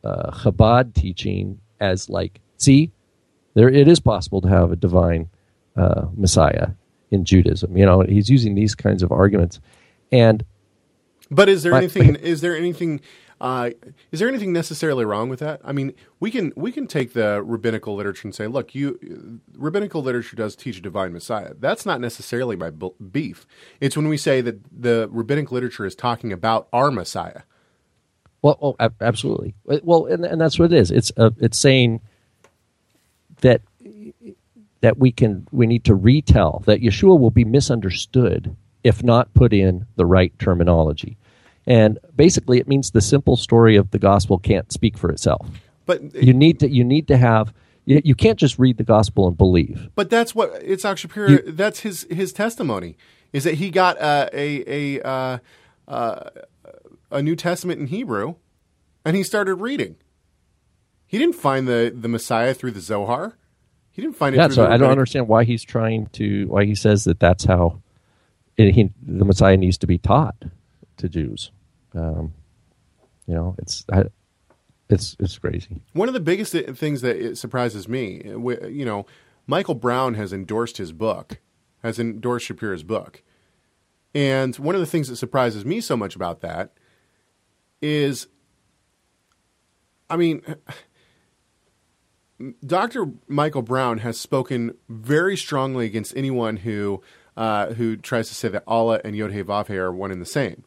uh, Chabad teaching as like, see, there it is possible to have a divine uh, Messiah in Judaism. You know, he's using these kinds of arguments, and but is there anything? Is there anything? Uh, is there anything necessarily wrong with that? I mean, we can we can take the rabbinical literature and say, look, you rabbinical literature does teach a divine Messiah. That's not necessarily my beef. It's when we say that the rabbinic literature is talking about our Messiah. Well, oh, absolutely. Well, and, and that's what it is. It's uh, it's saying that that we can we need to retell that Yeshua will be misunderstood if not put in the right terminology. And basically it means the simple story of the gospel can't speak for itself. But you need to you need to have you, you can't just read the gospel and believe. But that's what it's Shapira you, that's his his testimony is that he got uh, a a uh, uh, a New Testament in Hebrew and he started reading. He didn't find the the Messiah through the Zohar. He didn't find it. Yeah, so I don't understand why he's trying to. Why he says that that's how it, he, the Messiah needs to be taught to Jews. Um, you know, it's I, it's it's crazy. One of the biggest things that surprises me, you know, Michael Brown has endorsed his book, has endorsed Shapira's book, and one of the things that surprises me so much about that is, I mean Dr. Michael Brown has spoken very strongly against anyone who uh, who tries to say that Allah and Yod He Vav He are one and the same.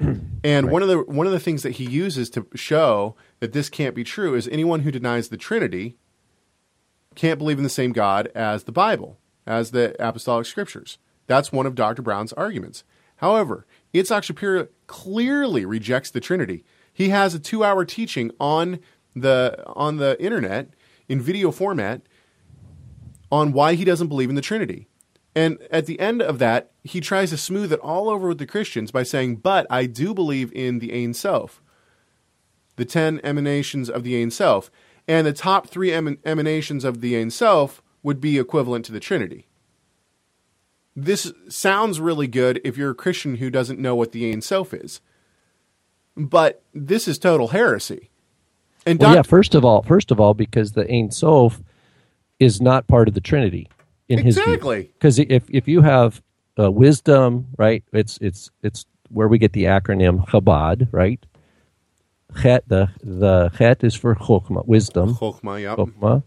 And right. one of the one of the things that he uses to show that this can't be true is anyone who denies the Trinity can't believe in the same God as the Bible, as the apostolic scriptures. That's one of Dr. Brown's arguments. However, Yitzhak Shapira clearly rejects the Trinity. He has a two-hour teaching on the on the internet in video format on why he doesn't believe in the Trinity. And at the end of that, he tries to smooth it all over with the Christians by saying, But I do believe in the Ein Sof, the 10 emanations of the Ein Sof. And the top three eman- emanations of the Ein Sof would be equivalent to the Trinity. This sounds really good if you're a Christian who doesn't know what the Ein Sof is. But this is total heresy. And Well, yeah, first of all, first of all, because the Ein Sof is not part of the Trinity in his Exactly. Because if if you have uh, wisdom, right, it's it's it's where we get the acronym Chabad, right? Chet the the Chet is for Chokmah, wisdom. Chokhmah, yep. Chokmah.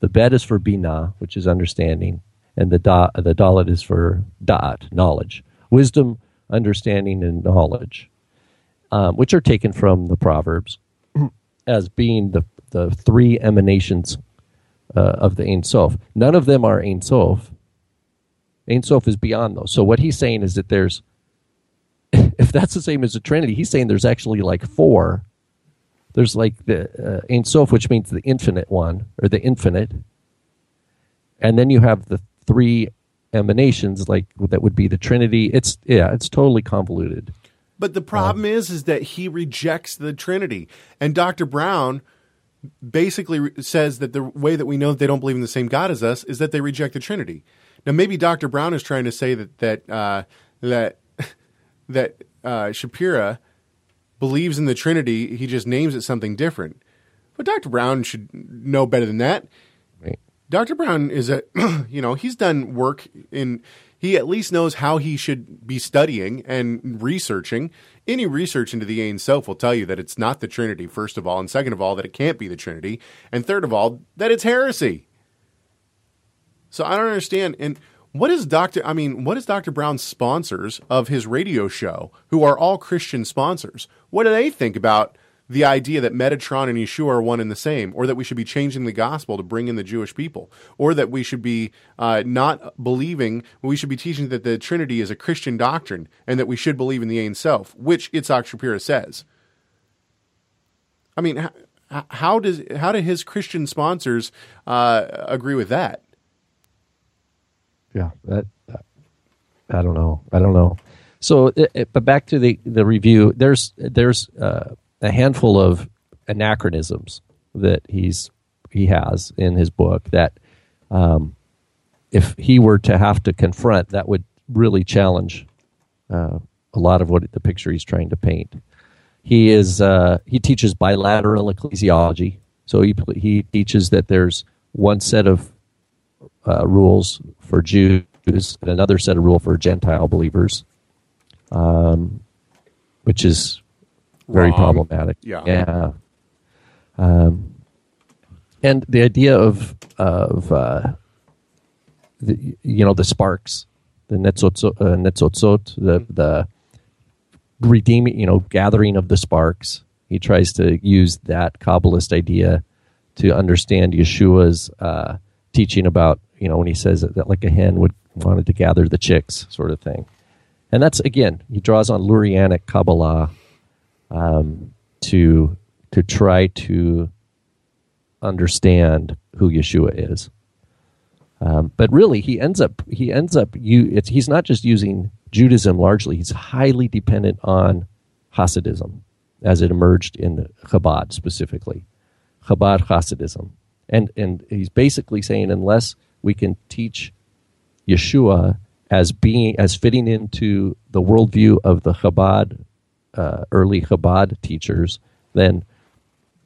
The Bet is for Binah, which is understanding, and the da, the Dalet is for Da'at, knowledge, wisdom, understanding, and knowledge, um, which are taken from the Proverbs as being the the three emanations uh, of the Ein Sof. None of them are Ein Sof. Ein Sof is beyond those. So what he's saying is that there's, if that's the same as the Trinity, he's saying there's actually like four. There's like the uh, Ein Sof, which means the infinite one or the infinite, and then you have the three emanations, like that would be the Trinity. It's yeah, it's totally convoluted. But the problem is, is that he rejects the Trinity, and Dr. Brown basically says that the way that we know that they don't believe in the same God as us is that they reject the Trinity. Now, maybe Dr. Brown is trying to say that that uh, that that uh, Shapira believes in the Trinity. He just names it something different. But Dr. Brown should know better than that. Right. Dr. Brown is a, you know, he's done work in, he at least knows how he should be studying and researching. Any research into the Ein Sof will tell you that it's not the Trinity, first of all, and second of all, that it can't be the Trinity, and third of all, that it's heresy. So I don't understand. And what is Dr. I mean, what is Dr. Brown's sponsors of his radio show, who are all Christian sponsors? What do they think about the idea that Metatron and Yeshua are one and the same, or that we should be changing the gospel to bring in the Jewish people, or that we should be uh, not believing, we should be teaching that the Trinity is a Christian doctrine and that we should believe in the Ein Sof, which Itzhak Shapira says. I mean, how, how does how do his Christian sponsors uh, agree with that? Yeah, that, that- I don't know. I don't know. So, it, it- but back to the the review. There's there's uh, a handful of anachronisms that he's he has in his book that um, if he were to have to confront, that would really challenge uh, a lot of what the picture he's trying to paint. He is uh, he teaches bilateral ecclesiology, so he he teaches that there's one set of uh, rules for Jews and another set of rule for Gentile believers, um, which is very Wrong. problematic. Yeah. yeah. Um, and the idea of of uh, the, you know the sparks, the netzotzot, uh, netzotzot the the redeeming, you know, gathering of the sparks. He tries to use that Kabbalist idea to understand Yeshua's uh, teaching about, you know, when he says that, that like a hen would wanted to gather the chicks, sort of thing. And that's again, he draws on Lurianic Kabbalah um, to to try to understand who Yeshua is. Um, but really, he ends up he ends up you. He's not just using Judaism largely; he's highly dependent on Hasidism, as it emerged in Chabad specifically, Chabad Hasidism, and and he's basically saying unless we can teach Yeshua as being as fitting into the worldview of the Chabad uh, early Chabad teachers, then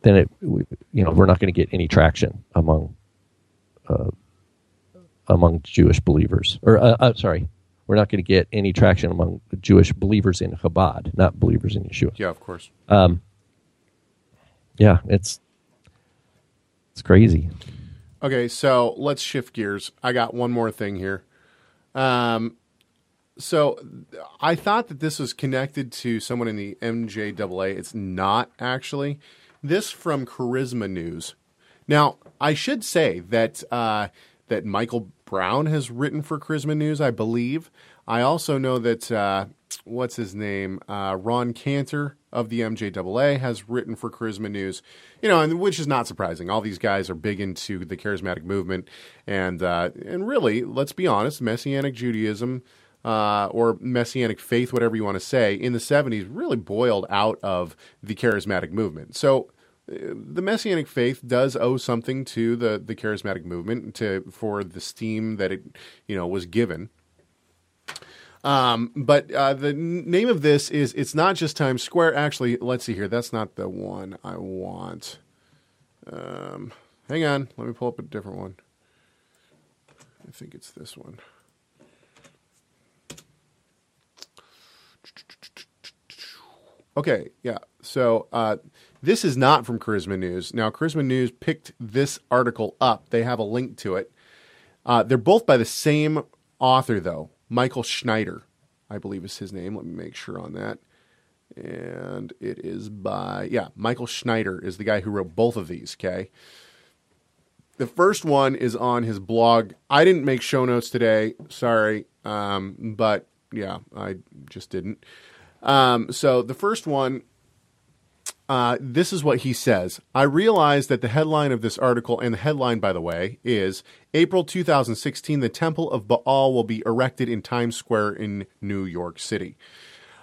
then it you know we're not going to get any traction among uh, among Jewish believers. Or uh, uh, sorry, we're not going to get any traction among Jewish believers in Chabad, not believers in Yeshua. Yeah, of course. Um, yeah, it's it's crazy. Okay, so let's shift gears. I got one more thing here. Um, so I thought that this was connected to someone in the MJAA. It's not actually. This from Charisma News. Now, I should say that uh, that Michael Brown has written for Charisma News, I believe. I also know that uh, what's his name? Uh, Ron Cantor of the MJAA has written for Charisma News, you know, and which is not surprising. All these guys are big into the charismatic movement, and uh, and really, let's be honest, Messianic Judaism. Uh, or messianic faith, whatever you want to say, in the 70s really boiled out of the charismatic movement. So uh, the messianic faith does owe something to the, the charismatic movement to for the steam that it you know was given. Um, but uh, the name of this is it's not just Times Square. Actually, let's see here. That's not the one I want. Um, hang on, let me pull up a different one. I think it's this one. Okay, yeah. So uh, this is not from Charisma News. Now, Charisma News picked this article up. They have a link to it. Uh, they're both by the same author, though. Michael Snyder, I believe is his name. Let me make sure on that. And it is by, yeah, Michael Snyder is the guy who wrote both of these, okay? The first one is on his blog. I didn't make show notes today, sorry, um, but yeah, I just didn't. Um, so the first one, uh, this is what he says. I realize that the headline of this article, and the headline, by the way, is April 2016, the Temple of Baal will be erected in Times Square in New York City.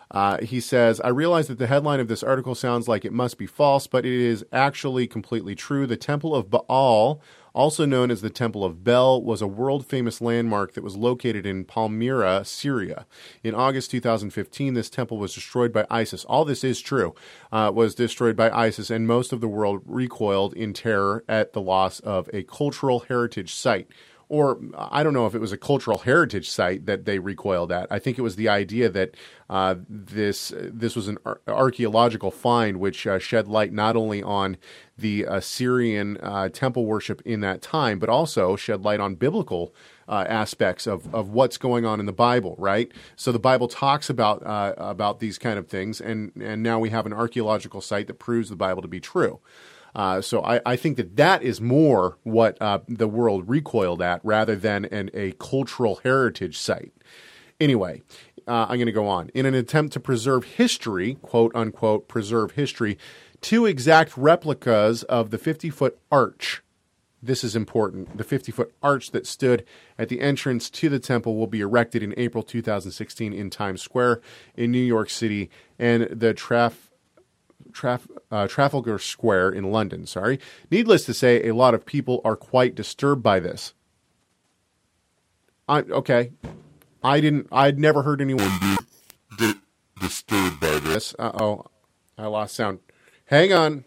Uh, he says, I realize that the headline of this article sounds like it must be false, but it is actually completely true. The Temple of Baal, also known as the Temple of Bel, was a world famous landmark that was located in Palmyra, Syria. In August 2015, this temple was destroyed by ISIS. All this is true, uh, was destroyed by ISIS, and most of the world recoiled in terror at the loss of a cultural heritage site or I don't know if it was a cultural heritage site that they recoiled at. I think it was the idea that uh, this this was an ar- archaeological find which uh, shed light not only on the Assyrian uh, temple worship in that time, but also shed light on biblical. Uh, aspects of, of what's going on in the Bible, right? So the Bible talks about uh, about these kind of things, and and now we have an archaeological site that proves the Bible to be true. Uh, so I, I, think that that is more what uh, the world recoiled at rather than an, a cultural heritage site. Anyway, uh, I'm going to go on. In an attempt to preserve history, quote unquote, preserve history, two exact replicas of the 50 foot arch. This is important. The 50 foot arch that stood at the entrance to the temple will be erected in April 2016 in Times Square in New York City, and the Traf Traf- uh, Trafalgar Square in London. Sorry. Needless to say, a lot of people are quite disturbed by this. I okay. I didn't. I'd never heard anyone be di- disturbed by this. Uh oh, I lost sound. Hang on.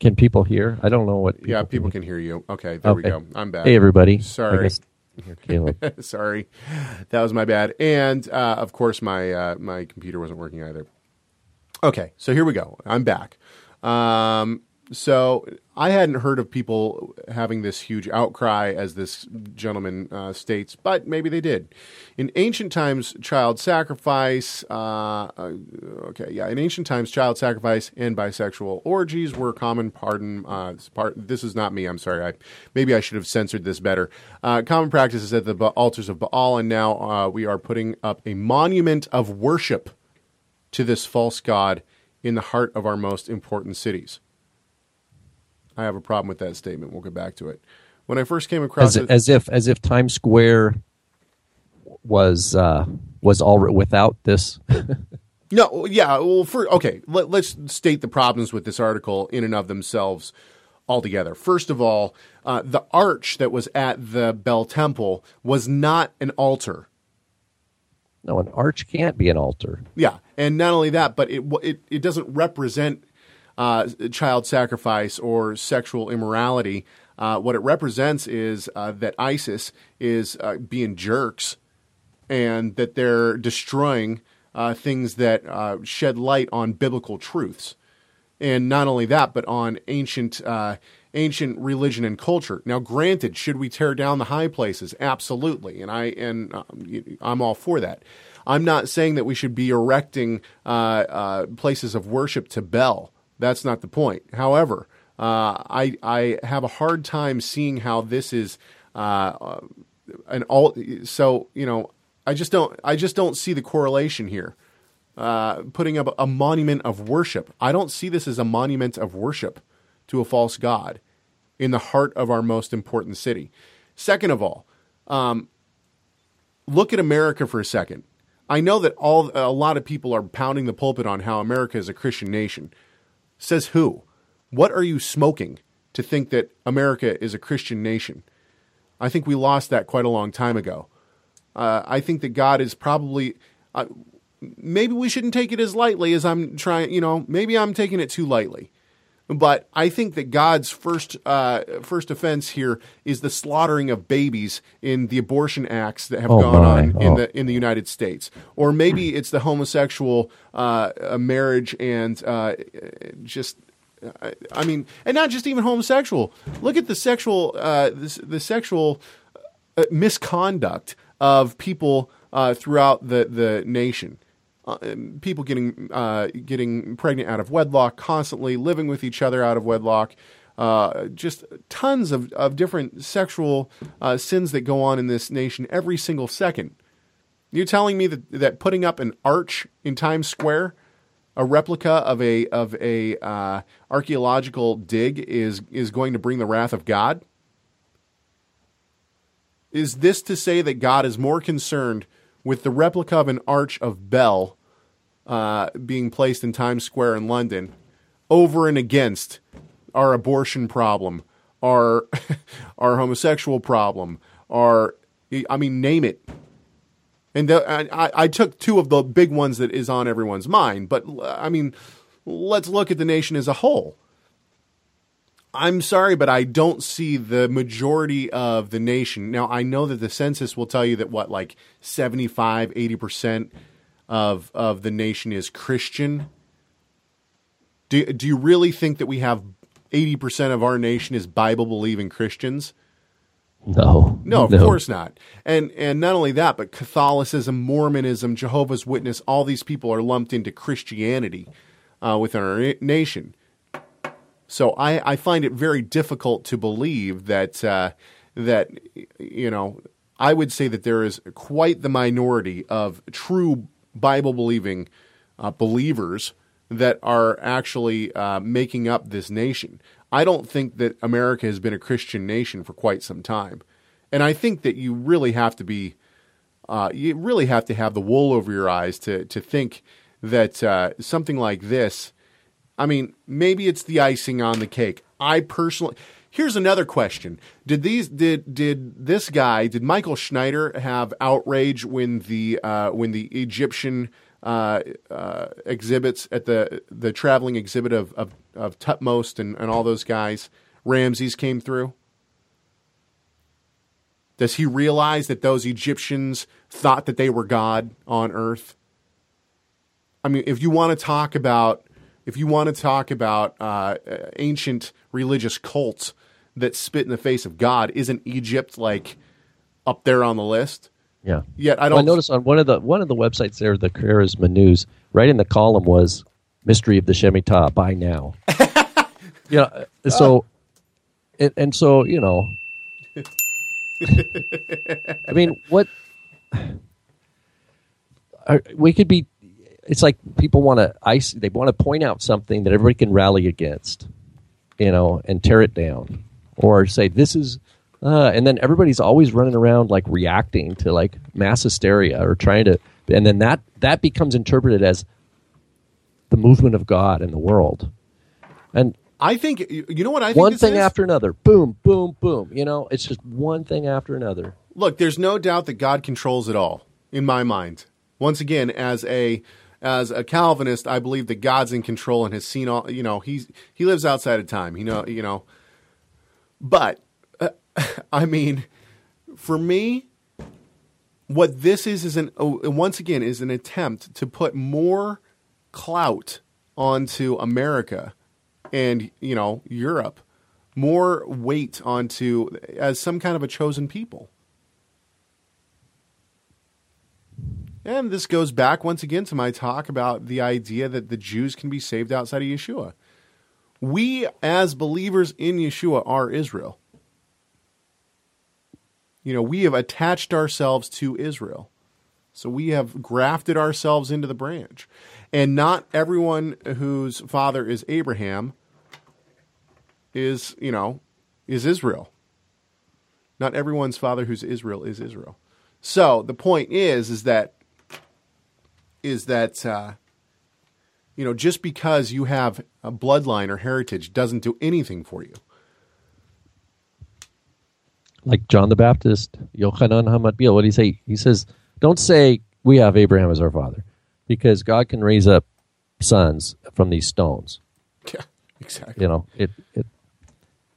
Can people hear? I don't know what. People yeah, people can, can hear you. Okay, there we go. I'm back. Hey, everybody. Sorry. Caleb. Sorry, that was my bad. And uh, of course, my uh, my computer wasn't working either. Okay, so here we go. I'm back. Um, so I hadn't heard of people having this huge outcry, as this gentleman uh, states, but maybe they did. In ancient times, child sacrifice. Uh, uh, okay, yeah. In ancient times, child sacrifice and bisexual orgies were common. Pardon, uh, part. This is not me. I'm sorry. I maybe I should have censored this better. Uh, common practices at the ba- altars of Baal, and now uh, we are putting up a monument of worship to this false god in the heart of our most important cities. I have a problem with that statement. We'll get back to it. When I first came across as, it, as if as if Times Square was uh, was all without this. no, yeah, well, for okay, let, let's state the problems with this article in and of themselves altogether. First of all, uh, the arch that was at the Bel Temple was not an altar. no, an arch can't be an altar. Yeah, and not only that, but it it it doesn't represent uh, child sacrifice or sexual immorality. Uh, what it represents is uh, that ISIS is uh, being jerks, and that they're destroying uh, things that uh, shed light on biblical truths. And not only that, but on ancient ancient religion and culture. Now, granted, should we tear down the high places? Absolutely, and I and I'm all for that. I'm not saying that we should be erecting places of worship to Bel. That's not the point. However, uh, I I have a hard time seeing how this is uh, an all. So you know, I just don't I just don't see the correlation here. Uh, putting up a monument of worship. I don't see this as a monument of worship to a false god in the heart of our most important city. Second of all, um, look at America for a second. I know that all a lot of people are pounding the pulpit on how America is a Christian nation. Says who? What are you smoking to think that America is a Christian nation? I think we lost that quite a long time ago. Uh, I think that God is probably. Uh, maybe we shouldn't take it as lightly as I'm trying. You know, maybe I'm taking it too lightly. But I think that God's first uh, first offense here is the slaughtering of babies in the abortion acts that have Oh, gone my. on in Oh. the in the United States, or maybe it's the homosexual uh, uh, marriage and uh, just. I- I mean, and not just even homosexual. Look at the sexual, uh, the, the sexual uh, misconduct of people uh, throughout the the nation. Uh, people getting uh, getting pregnant out of wedlock constantly, living with each other out of wedlock. Uh, just tons of, of different sexual uh, sins that go on in this nation every single second. You're telling me that, that putting up an arch in Times Square, a replica of a of a uh, archaeological dig, is is going to bring the wrath of God? Is this to say that God is more concerned with the replica of an arch of Bel uh, being placed in Times Square in London over and against our abortion problem, our our homosexual problem, our I mean, name it. And the, I, I- I took two of the big ones that is on everyone's mind, but I mean, let's look at the nation as a whole. I'm sorry, but I don't see the majority of the nation. Now, I know that the census will tell you that what, like 75, 80% of, of the nation is Christian. Do, do you really think that we have 80% of our nation is Bible believing Christians? No, No, of course not. And and not only that, but Catholicism, Mormonism, Jehovah's Witness, all these people are lumped into Christianity uh, within our nation. So I, I find it very difficult to believe that uh, that you know I would say that there is quite the minority of true Bible believing uh, believers that are actually uh, making up this nation. I don't think that America has been a Christian nation for quite some time, and I think that you really have to be uh, you really have to have the wool over your eyes to to think that uh, something like this. I mean, maybe it's the icing on the cake. I personally. Here's another question: Did these did did this guy did Michael Snyder have outrage when the uh, when the Egyptian uh, uh, exhibits at the the traveling exhibit of of, of Thutmose and, and all those guys Ramses came through? Does he realize that those Egyptians thought that they were God on earth? I mean, if you want to talk about if you want to talk about uh, ancient religious cults that spit in the face of God, isn't Egypt like up there on the list? Yeah. Yet I Well, don't. I noticed on one of the one of the websites there, the Charisma News, right in the column was "Mystery of the Shemitah." by now. yeah. So, and, and so you know, I mean, what are, we could be. It's like people want to ice. They want to point out something that everybody can rally against, you know, and tear it down, or say this is. Uh, and then everybody's always running around like reacting to like mass hysteria or trying to, and then that that becomes interpreted as the movement of God in the world, and I think you know what I think. one thing is? after another, boom, boom, boom. You know, it's just one thing after another. Look, there's no doubt that God controls it all in my mind. Once again, as a as a Calvinist, I believe that God's in control and has seen all. You know, he's he lives outside of time. You know, you know. But uh, I mean, for me, what this is is an oh, once again is an attempt to put more clout onto America and you know Europe more weight onto as some kind of a chosen people. And this goes back once again to my talk about the idea that the Jews can be saved outside of Yeshua. We, as believers in Yeshua, are Israel. You know, we have attached ourselves to Israel. So we have grafted ourselves into the branch. And not everyone whose father is Abraham is, you know, is Israel. Not everyone's father who's Israel is Israel. So the point is, is that is that uh, you know just because you have a bloodline or heritage doesn't do anything for you. Like John the Baptist, Yochanan Hamatbil, what do you say? He says, "Don't say we have Abraham as our father, because God can raise up sons from these stones." Yeah, exactly. You know, it it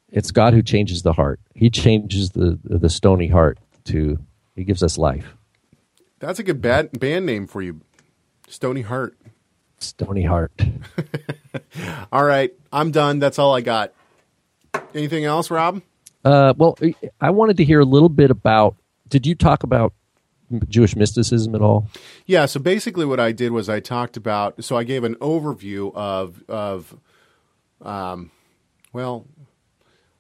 it's God who changes the heart. He changes the the stony heart to he gives us life. That's a good bad band name for you, Stony Heart. Stony Heart. all right, I'm done. That's all I got. Anything else, Rob? Uh, well, I wanted to hear a little bit about. Did you talk about Jewish mysticism at all? Yeah. So basically, what I did was I talked about. So I gave an overview of of, um, well,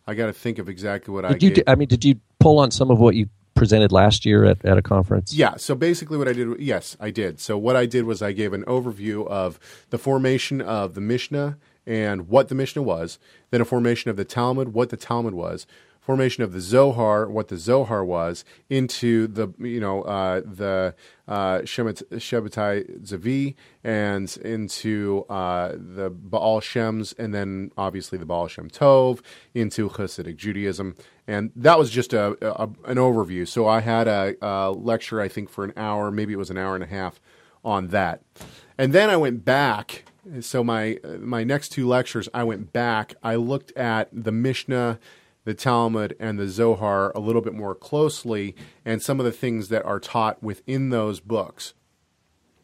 I got to think of exactly what I did I. You gave. I mean, did you pull on some of what you presented last year at, at a conference? Yeah. So basically, what I did, yes, I did. So what I did was I gave an overview of the formation of the Mishnah and what the Mishnah was, then a formation of the Talmud, what the Talmud was, formation of the Zohar, what the Zohar was, into the you know uh, the uh, Sabbatai Zevi, and into uh, the Baal Shems, and then obviously the Baal Shem Tov, into Hasidic Judaism, and that was just a, a an overview. So I had a, a lecture, I think, for an hour, maybe it was an hour and a half, on that, and then I went back. So my my next two lectures, I went back. I looked at the Mishnah the Talmud and the Zohar a little bit more closely and some of the things that are taught within those books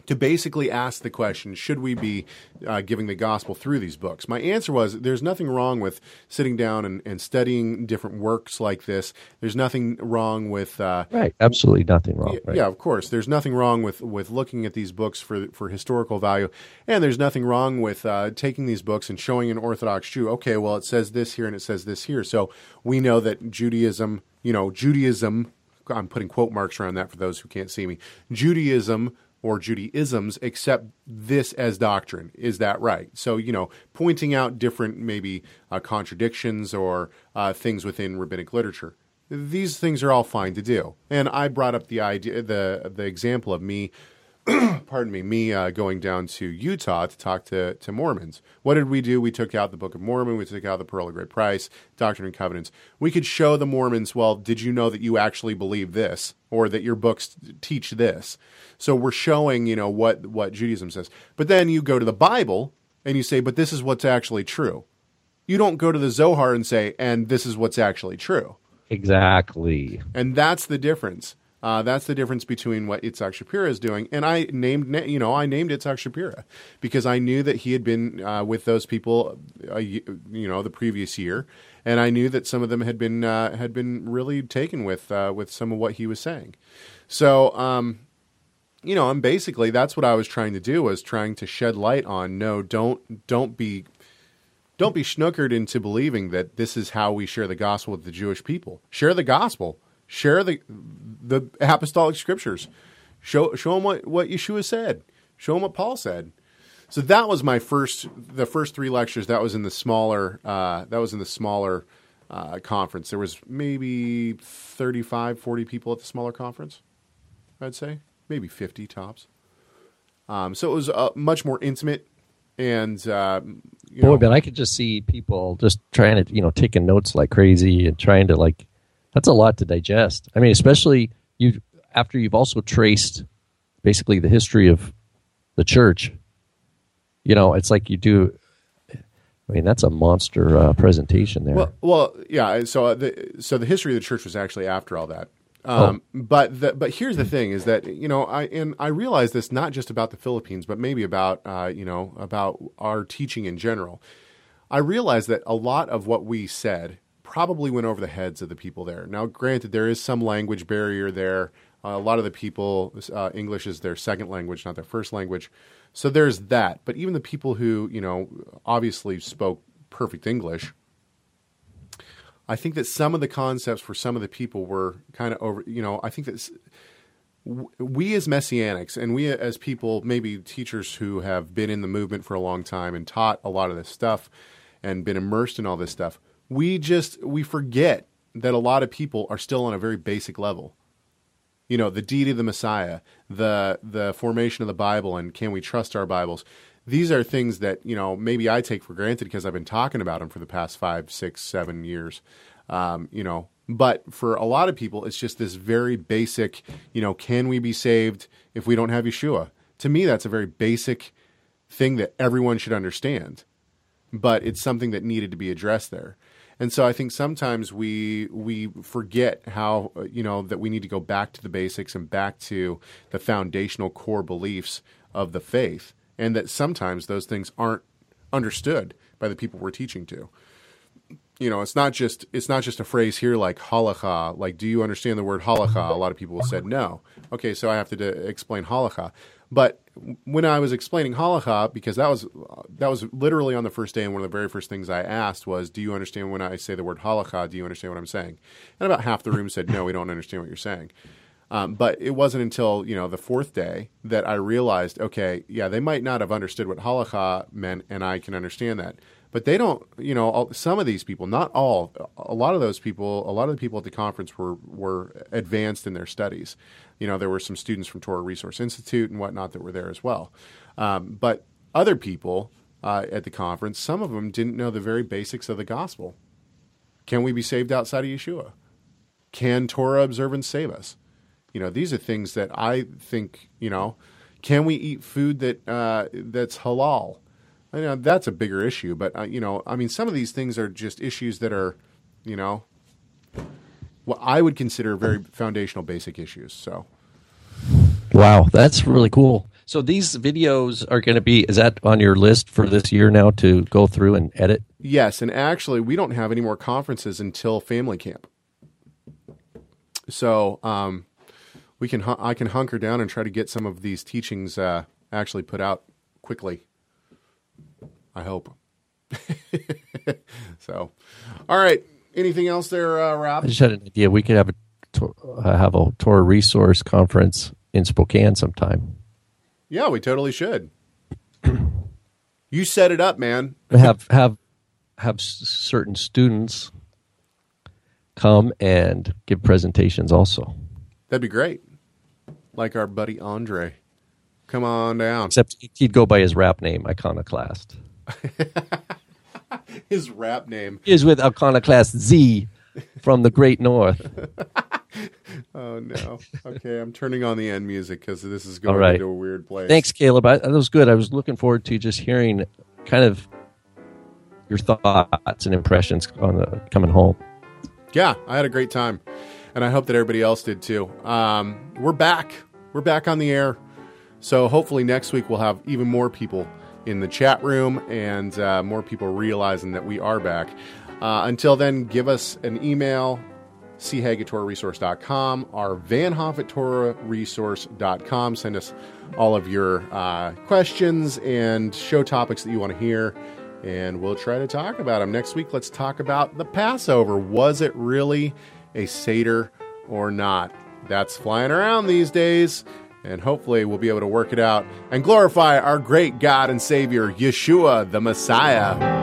to basically ask the question should we be uh, giving the gospel through these books? My answer was there's nothing wrong with sitting down and, and studying different works like this. There's nothing wrong with. Uh, right, absolutely nothing wrong. Right. Yeah, of course. There's nothing wrong with, with looking at these books for, for historical value. And there's nothing wrong with uh, taking these books and showing an Orthodox Jew, okay, well, it says this here and it says this here. So we know that Judaism, you know, Judaism, I'm putting quote marks around that for those who can't see me, Judaism or Judaisms accept this as doctrine. Is that right? So, you know, pointing out different maybe uh, contradictions or uh, things within rabbinic literature. These things are all fine to do. And I brought up the idea, the the example of me, pardon me, me uh, going down to Utah to talk to, to Mormons. What did we do? We took out the Book of Mormon, we took out the Pearl of Great Price, Doctrine and Covenants. We could show the Mormons, well, did you know that you actually believe this or that your books teach this? So we're showing, you know, what what Judaism says. But then you go to the Bible and you say, but this is what's actually true. You don't go to the Zohar and say, and this is what's actually true. Exactly. And that's the difference. Uh, that's the difference between what Itzhak Shapira is doing, and I named you know I named Itzhak Shapira because I knew that he had been uh, with those people, uh, you know, the previous year, and I knew that some of them had been uh, had been really taken with uh, with some of what he was saying. So, um, you know, and basically that's what I was trying to do was trying to shed light on no, don't don't be don't be snookered into believing that this is how we share the gospel with the Jewish people. Share the gospel share the the apostolic scriptures. Show show them what what Yeshua said. Show them what Paul said. So that was my first the first three lectures. That was in the smaller uh, that was in the smaller uh, conference. There was maybe 35, 40 people at the smaller conference. I'd say maybe fifty tops. Um, so it was uh, much more intimate and uh, boy, know, but I could just see people just trying to you know taking notes like crazy and trying to like that's a lot to digest. I mean, especially you after you've also traced basically the history of the church. You know, it's like you do. I mean, that's a monster uh, presentation there. Well, well, yeah. So uh, the so the history of the church was actually after all that. Um, oh. But the, but here's the thing: is that you know I and I realize this not just about the Philippines, but maybe about uh, you know about our teaching in general. I realize that a lot of what we said probably went over the heads of the people there. Now, granted, there is some language barrier there. Uh, a lot of the people, uh, English is their second language, not their first language. So there's that. But even the people who, you know, obviously spoke perfect English, I think that some of the concepts for some of the people were kind of over, you know, I think that we as messianics and we as people, maybe teachers who have been in the movement for a long time and taught a lot of this stuff and been immersed in all this stuff, we just, we forget that a lot of people are still on a very basic level. You know the deity of the messiah the the formation of the bible and can we trust our bibles? These are things that you know maybe i take for granted because i've been talking about them for the past five six seven years. Um, you know but for a lot of people it's just this very basic you know can we be saved if we don't have yeshua? To me that's a very basic thing that everyone should understand but it's something that needed to be addressed there. And so I think sometimes we we forget how uh, you know that we need to go back to the basics and back to the foundational core beliefs of the faith, and that sometimes those things aren't understood by the people we're teaching to. You know, it's not just it's not just a phrase here like halacha. Like, do you understand the word halacha? A lot of people said no. Okay, so I have to explain halacha. But when I was explaining halacha, because that was that was literally on the first day, and one of the very first things I asked was, "Do you understand when I say the word halacha? Do you understand what I'm saying?" And about half the room said, "No, we don't understand what you're saying." Um, but it wasn't until you know the fourth day that I realized, okay, yeah, they might not have understood what halacha meant, and I can understand that. But they don't, you know, all, some of these people, not all, a lot of those people, a lot of the people at the conference were were advanced in their studies. You know, there were some students from Torah Resource Institute and whatnot that were there as well. Um, but other people uh, at the conference, some of them didn't know the very basics of the gospel. Can we be saved outside of Yeshua? Can Torah observance save us? You know, these are things that I think. You know, can we eat food that uh, that's halal? I know that's a bigger issue, but uh, you know, I mean, some of these things are just issues that are, you know, what I would consider very foundational, basic issues. So, Wow, that's really cool. So these videos are going to be is that on your list for this year now to go through and edit? yes, and actually, we don't have any more conferences until family camp. So, um, we can I can hunker down and try to get some of these teachings uh, actually put out quickly. I hope. so, all right. Anything else there, uh, Rob? I just had an idea. We could have a uh, have a Torah resource conference in Spokane sometime. Yeah, we totally should. you set it up, man. have have have certain students come and give presentations also. That'd be great. Like our buddy Andre. Come on down. Except he'd go by his rap name, Iconoclast. His rap name. Is with Iconoclast Z from the Great North. Oh no. Okay, I'm turning on the end music because this is going right. into a weird place. Thanks, Caleb. I, that was good. I was looking forward to just hearing kind of your thoughts and impressions on the coming home. Yeah, I had a great time, and I hope that everybody else did too. Um, we're back. We're back on the air. So hopefully next week we'll have even more people in the chat room and uh, more people realizing that we are back. Uh, until then, give us an email, chag at TorahResource.com, or vanhoff. Send us all of your uh, questions and show topics that you want to hear, and we'll try to talk about them. Next week, let's talk about the Passover. Was it really a Seder or not? That's flying around these days, and hopefully we'll be able to work it out and glorify our great God and Savior, Yeshua, the Messiah.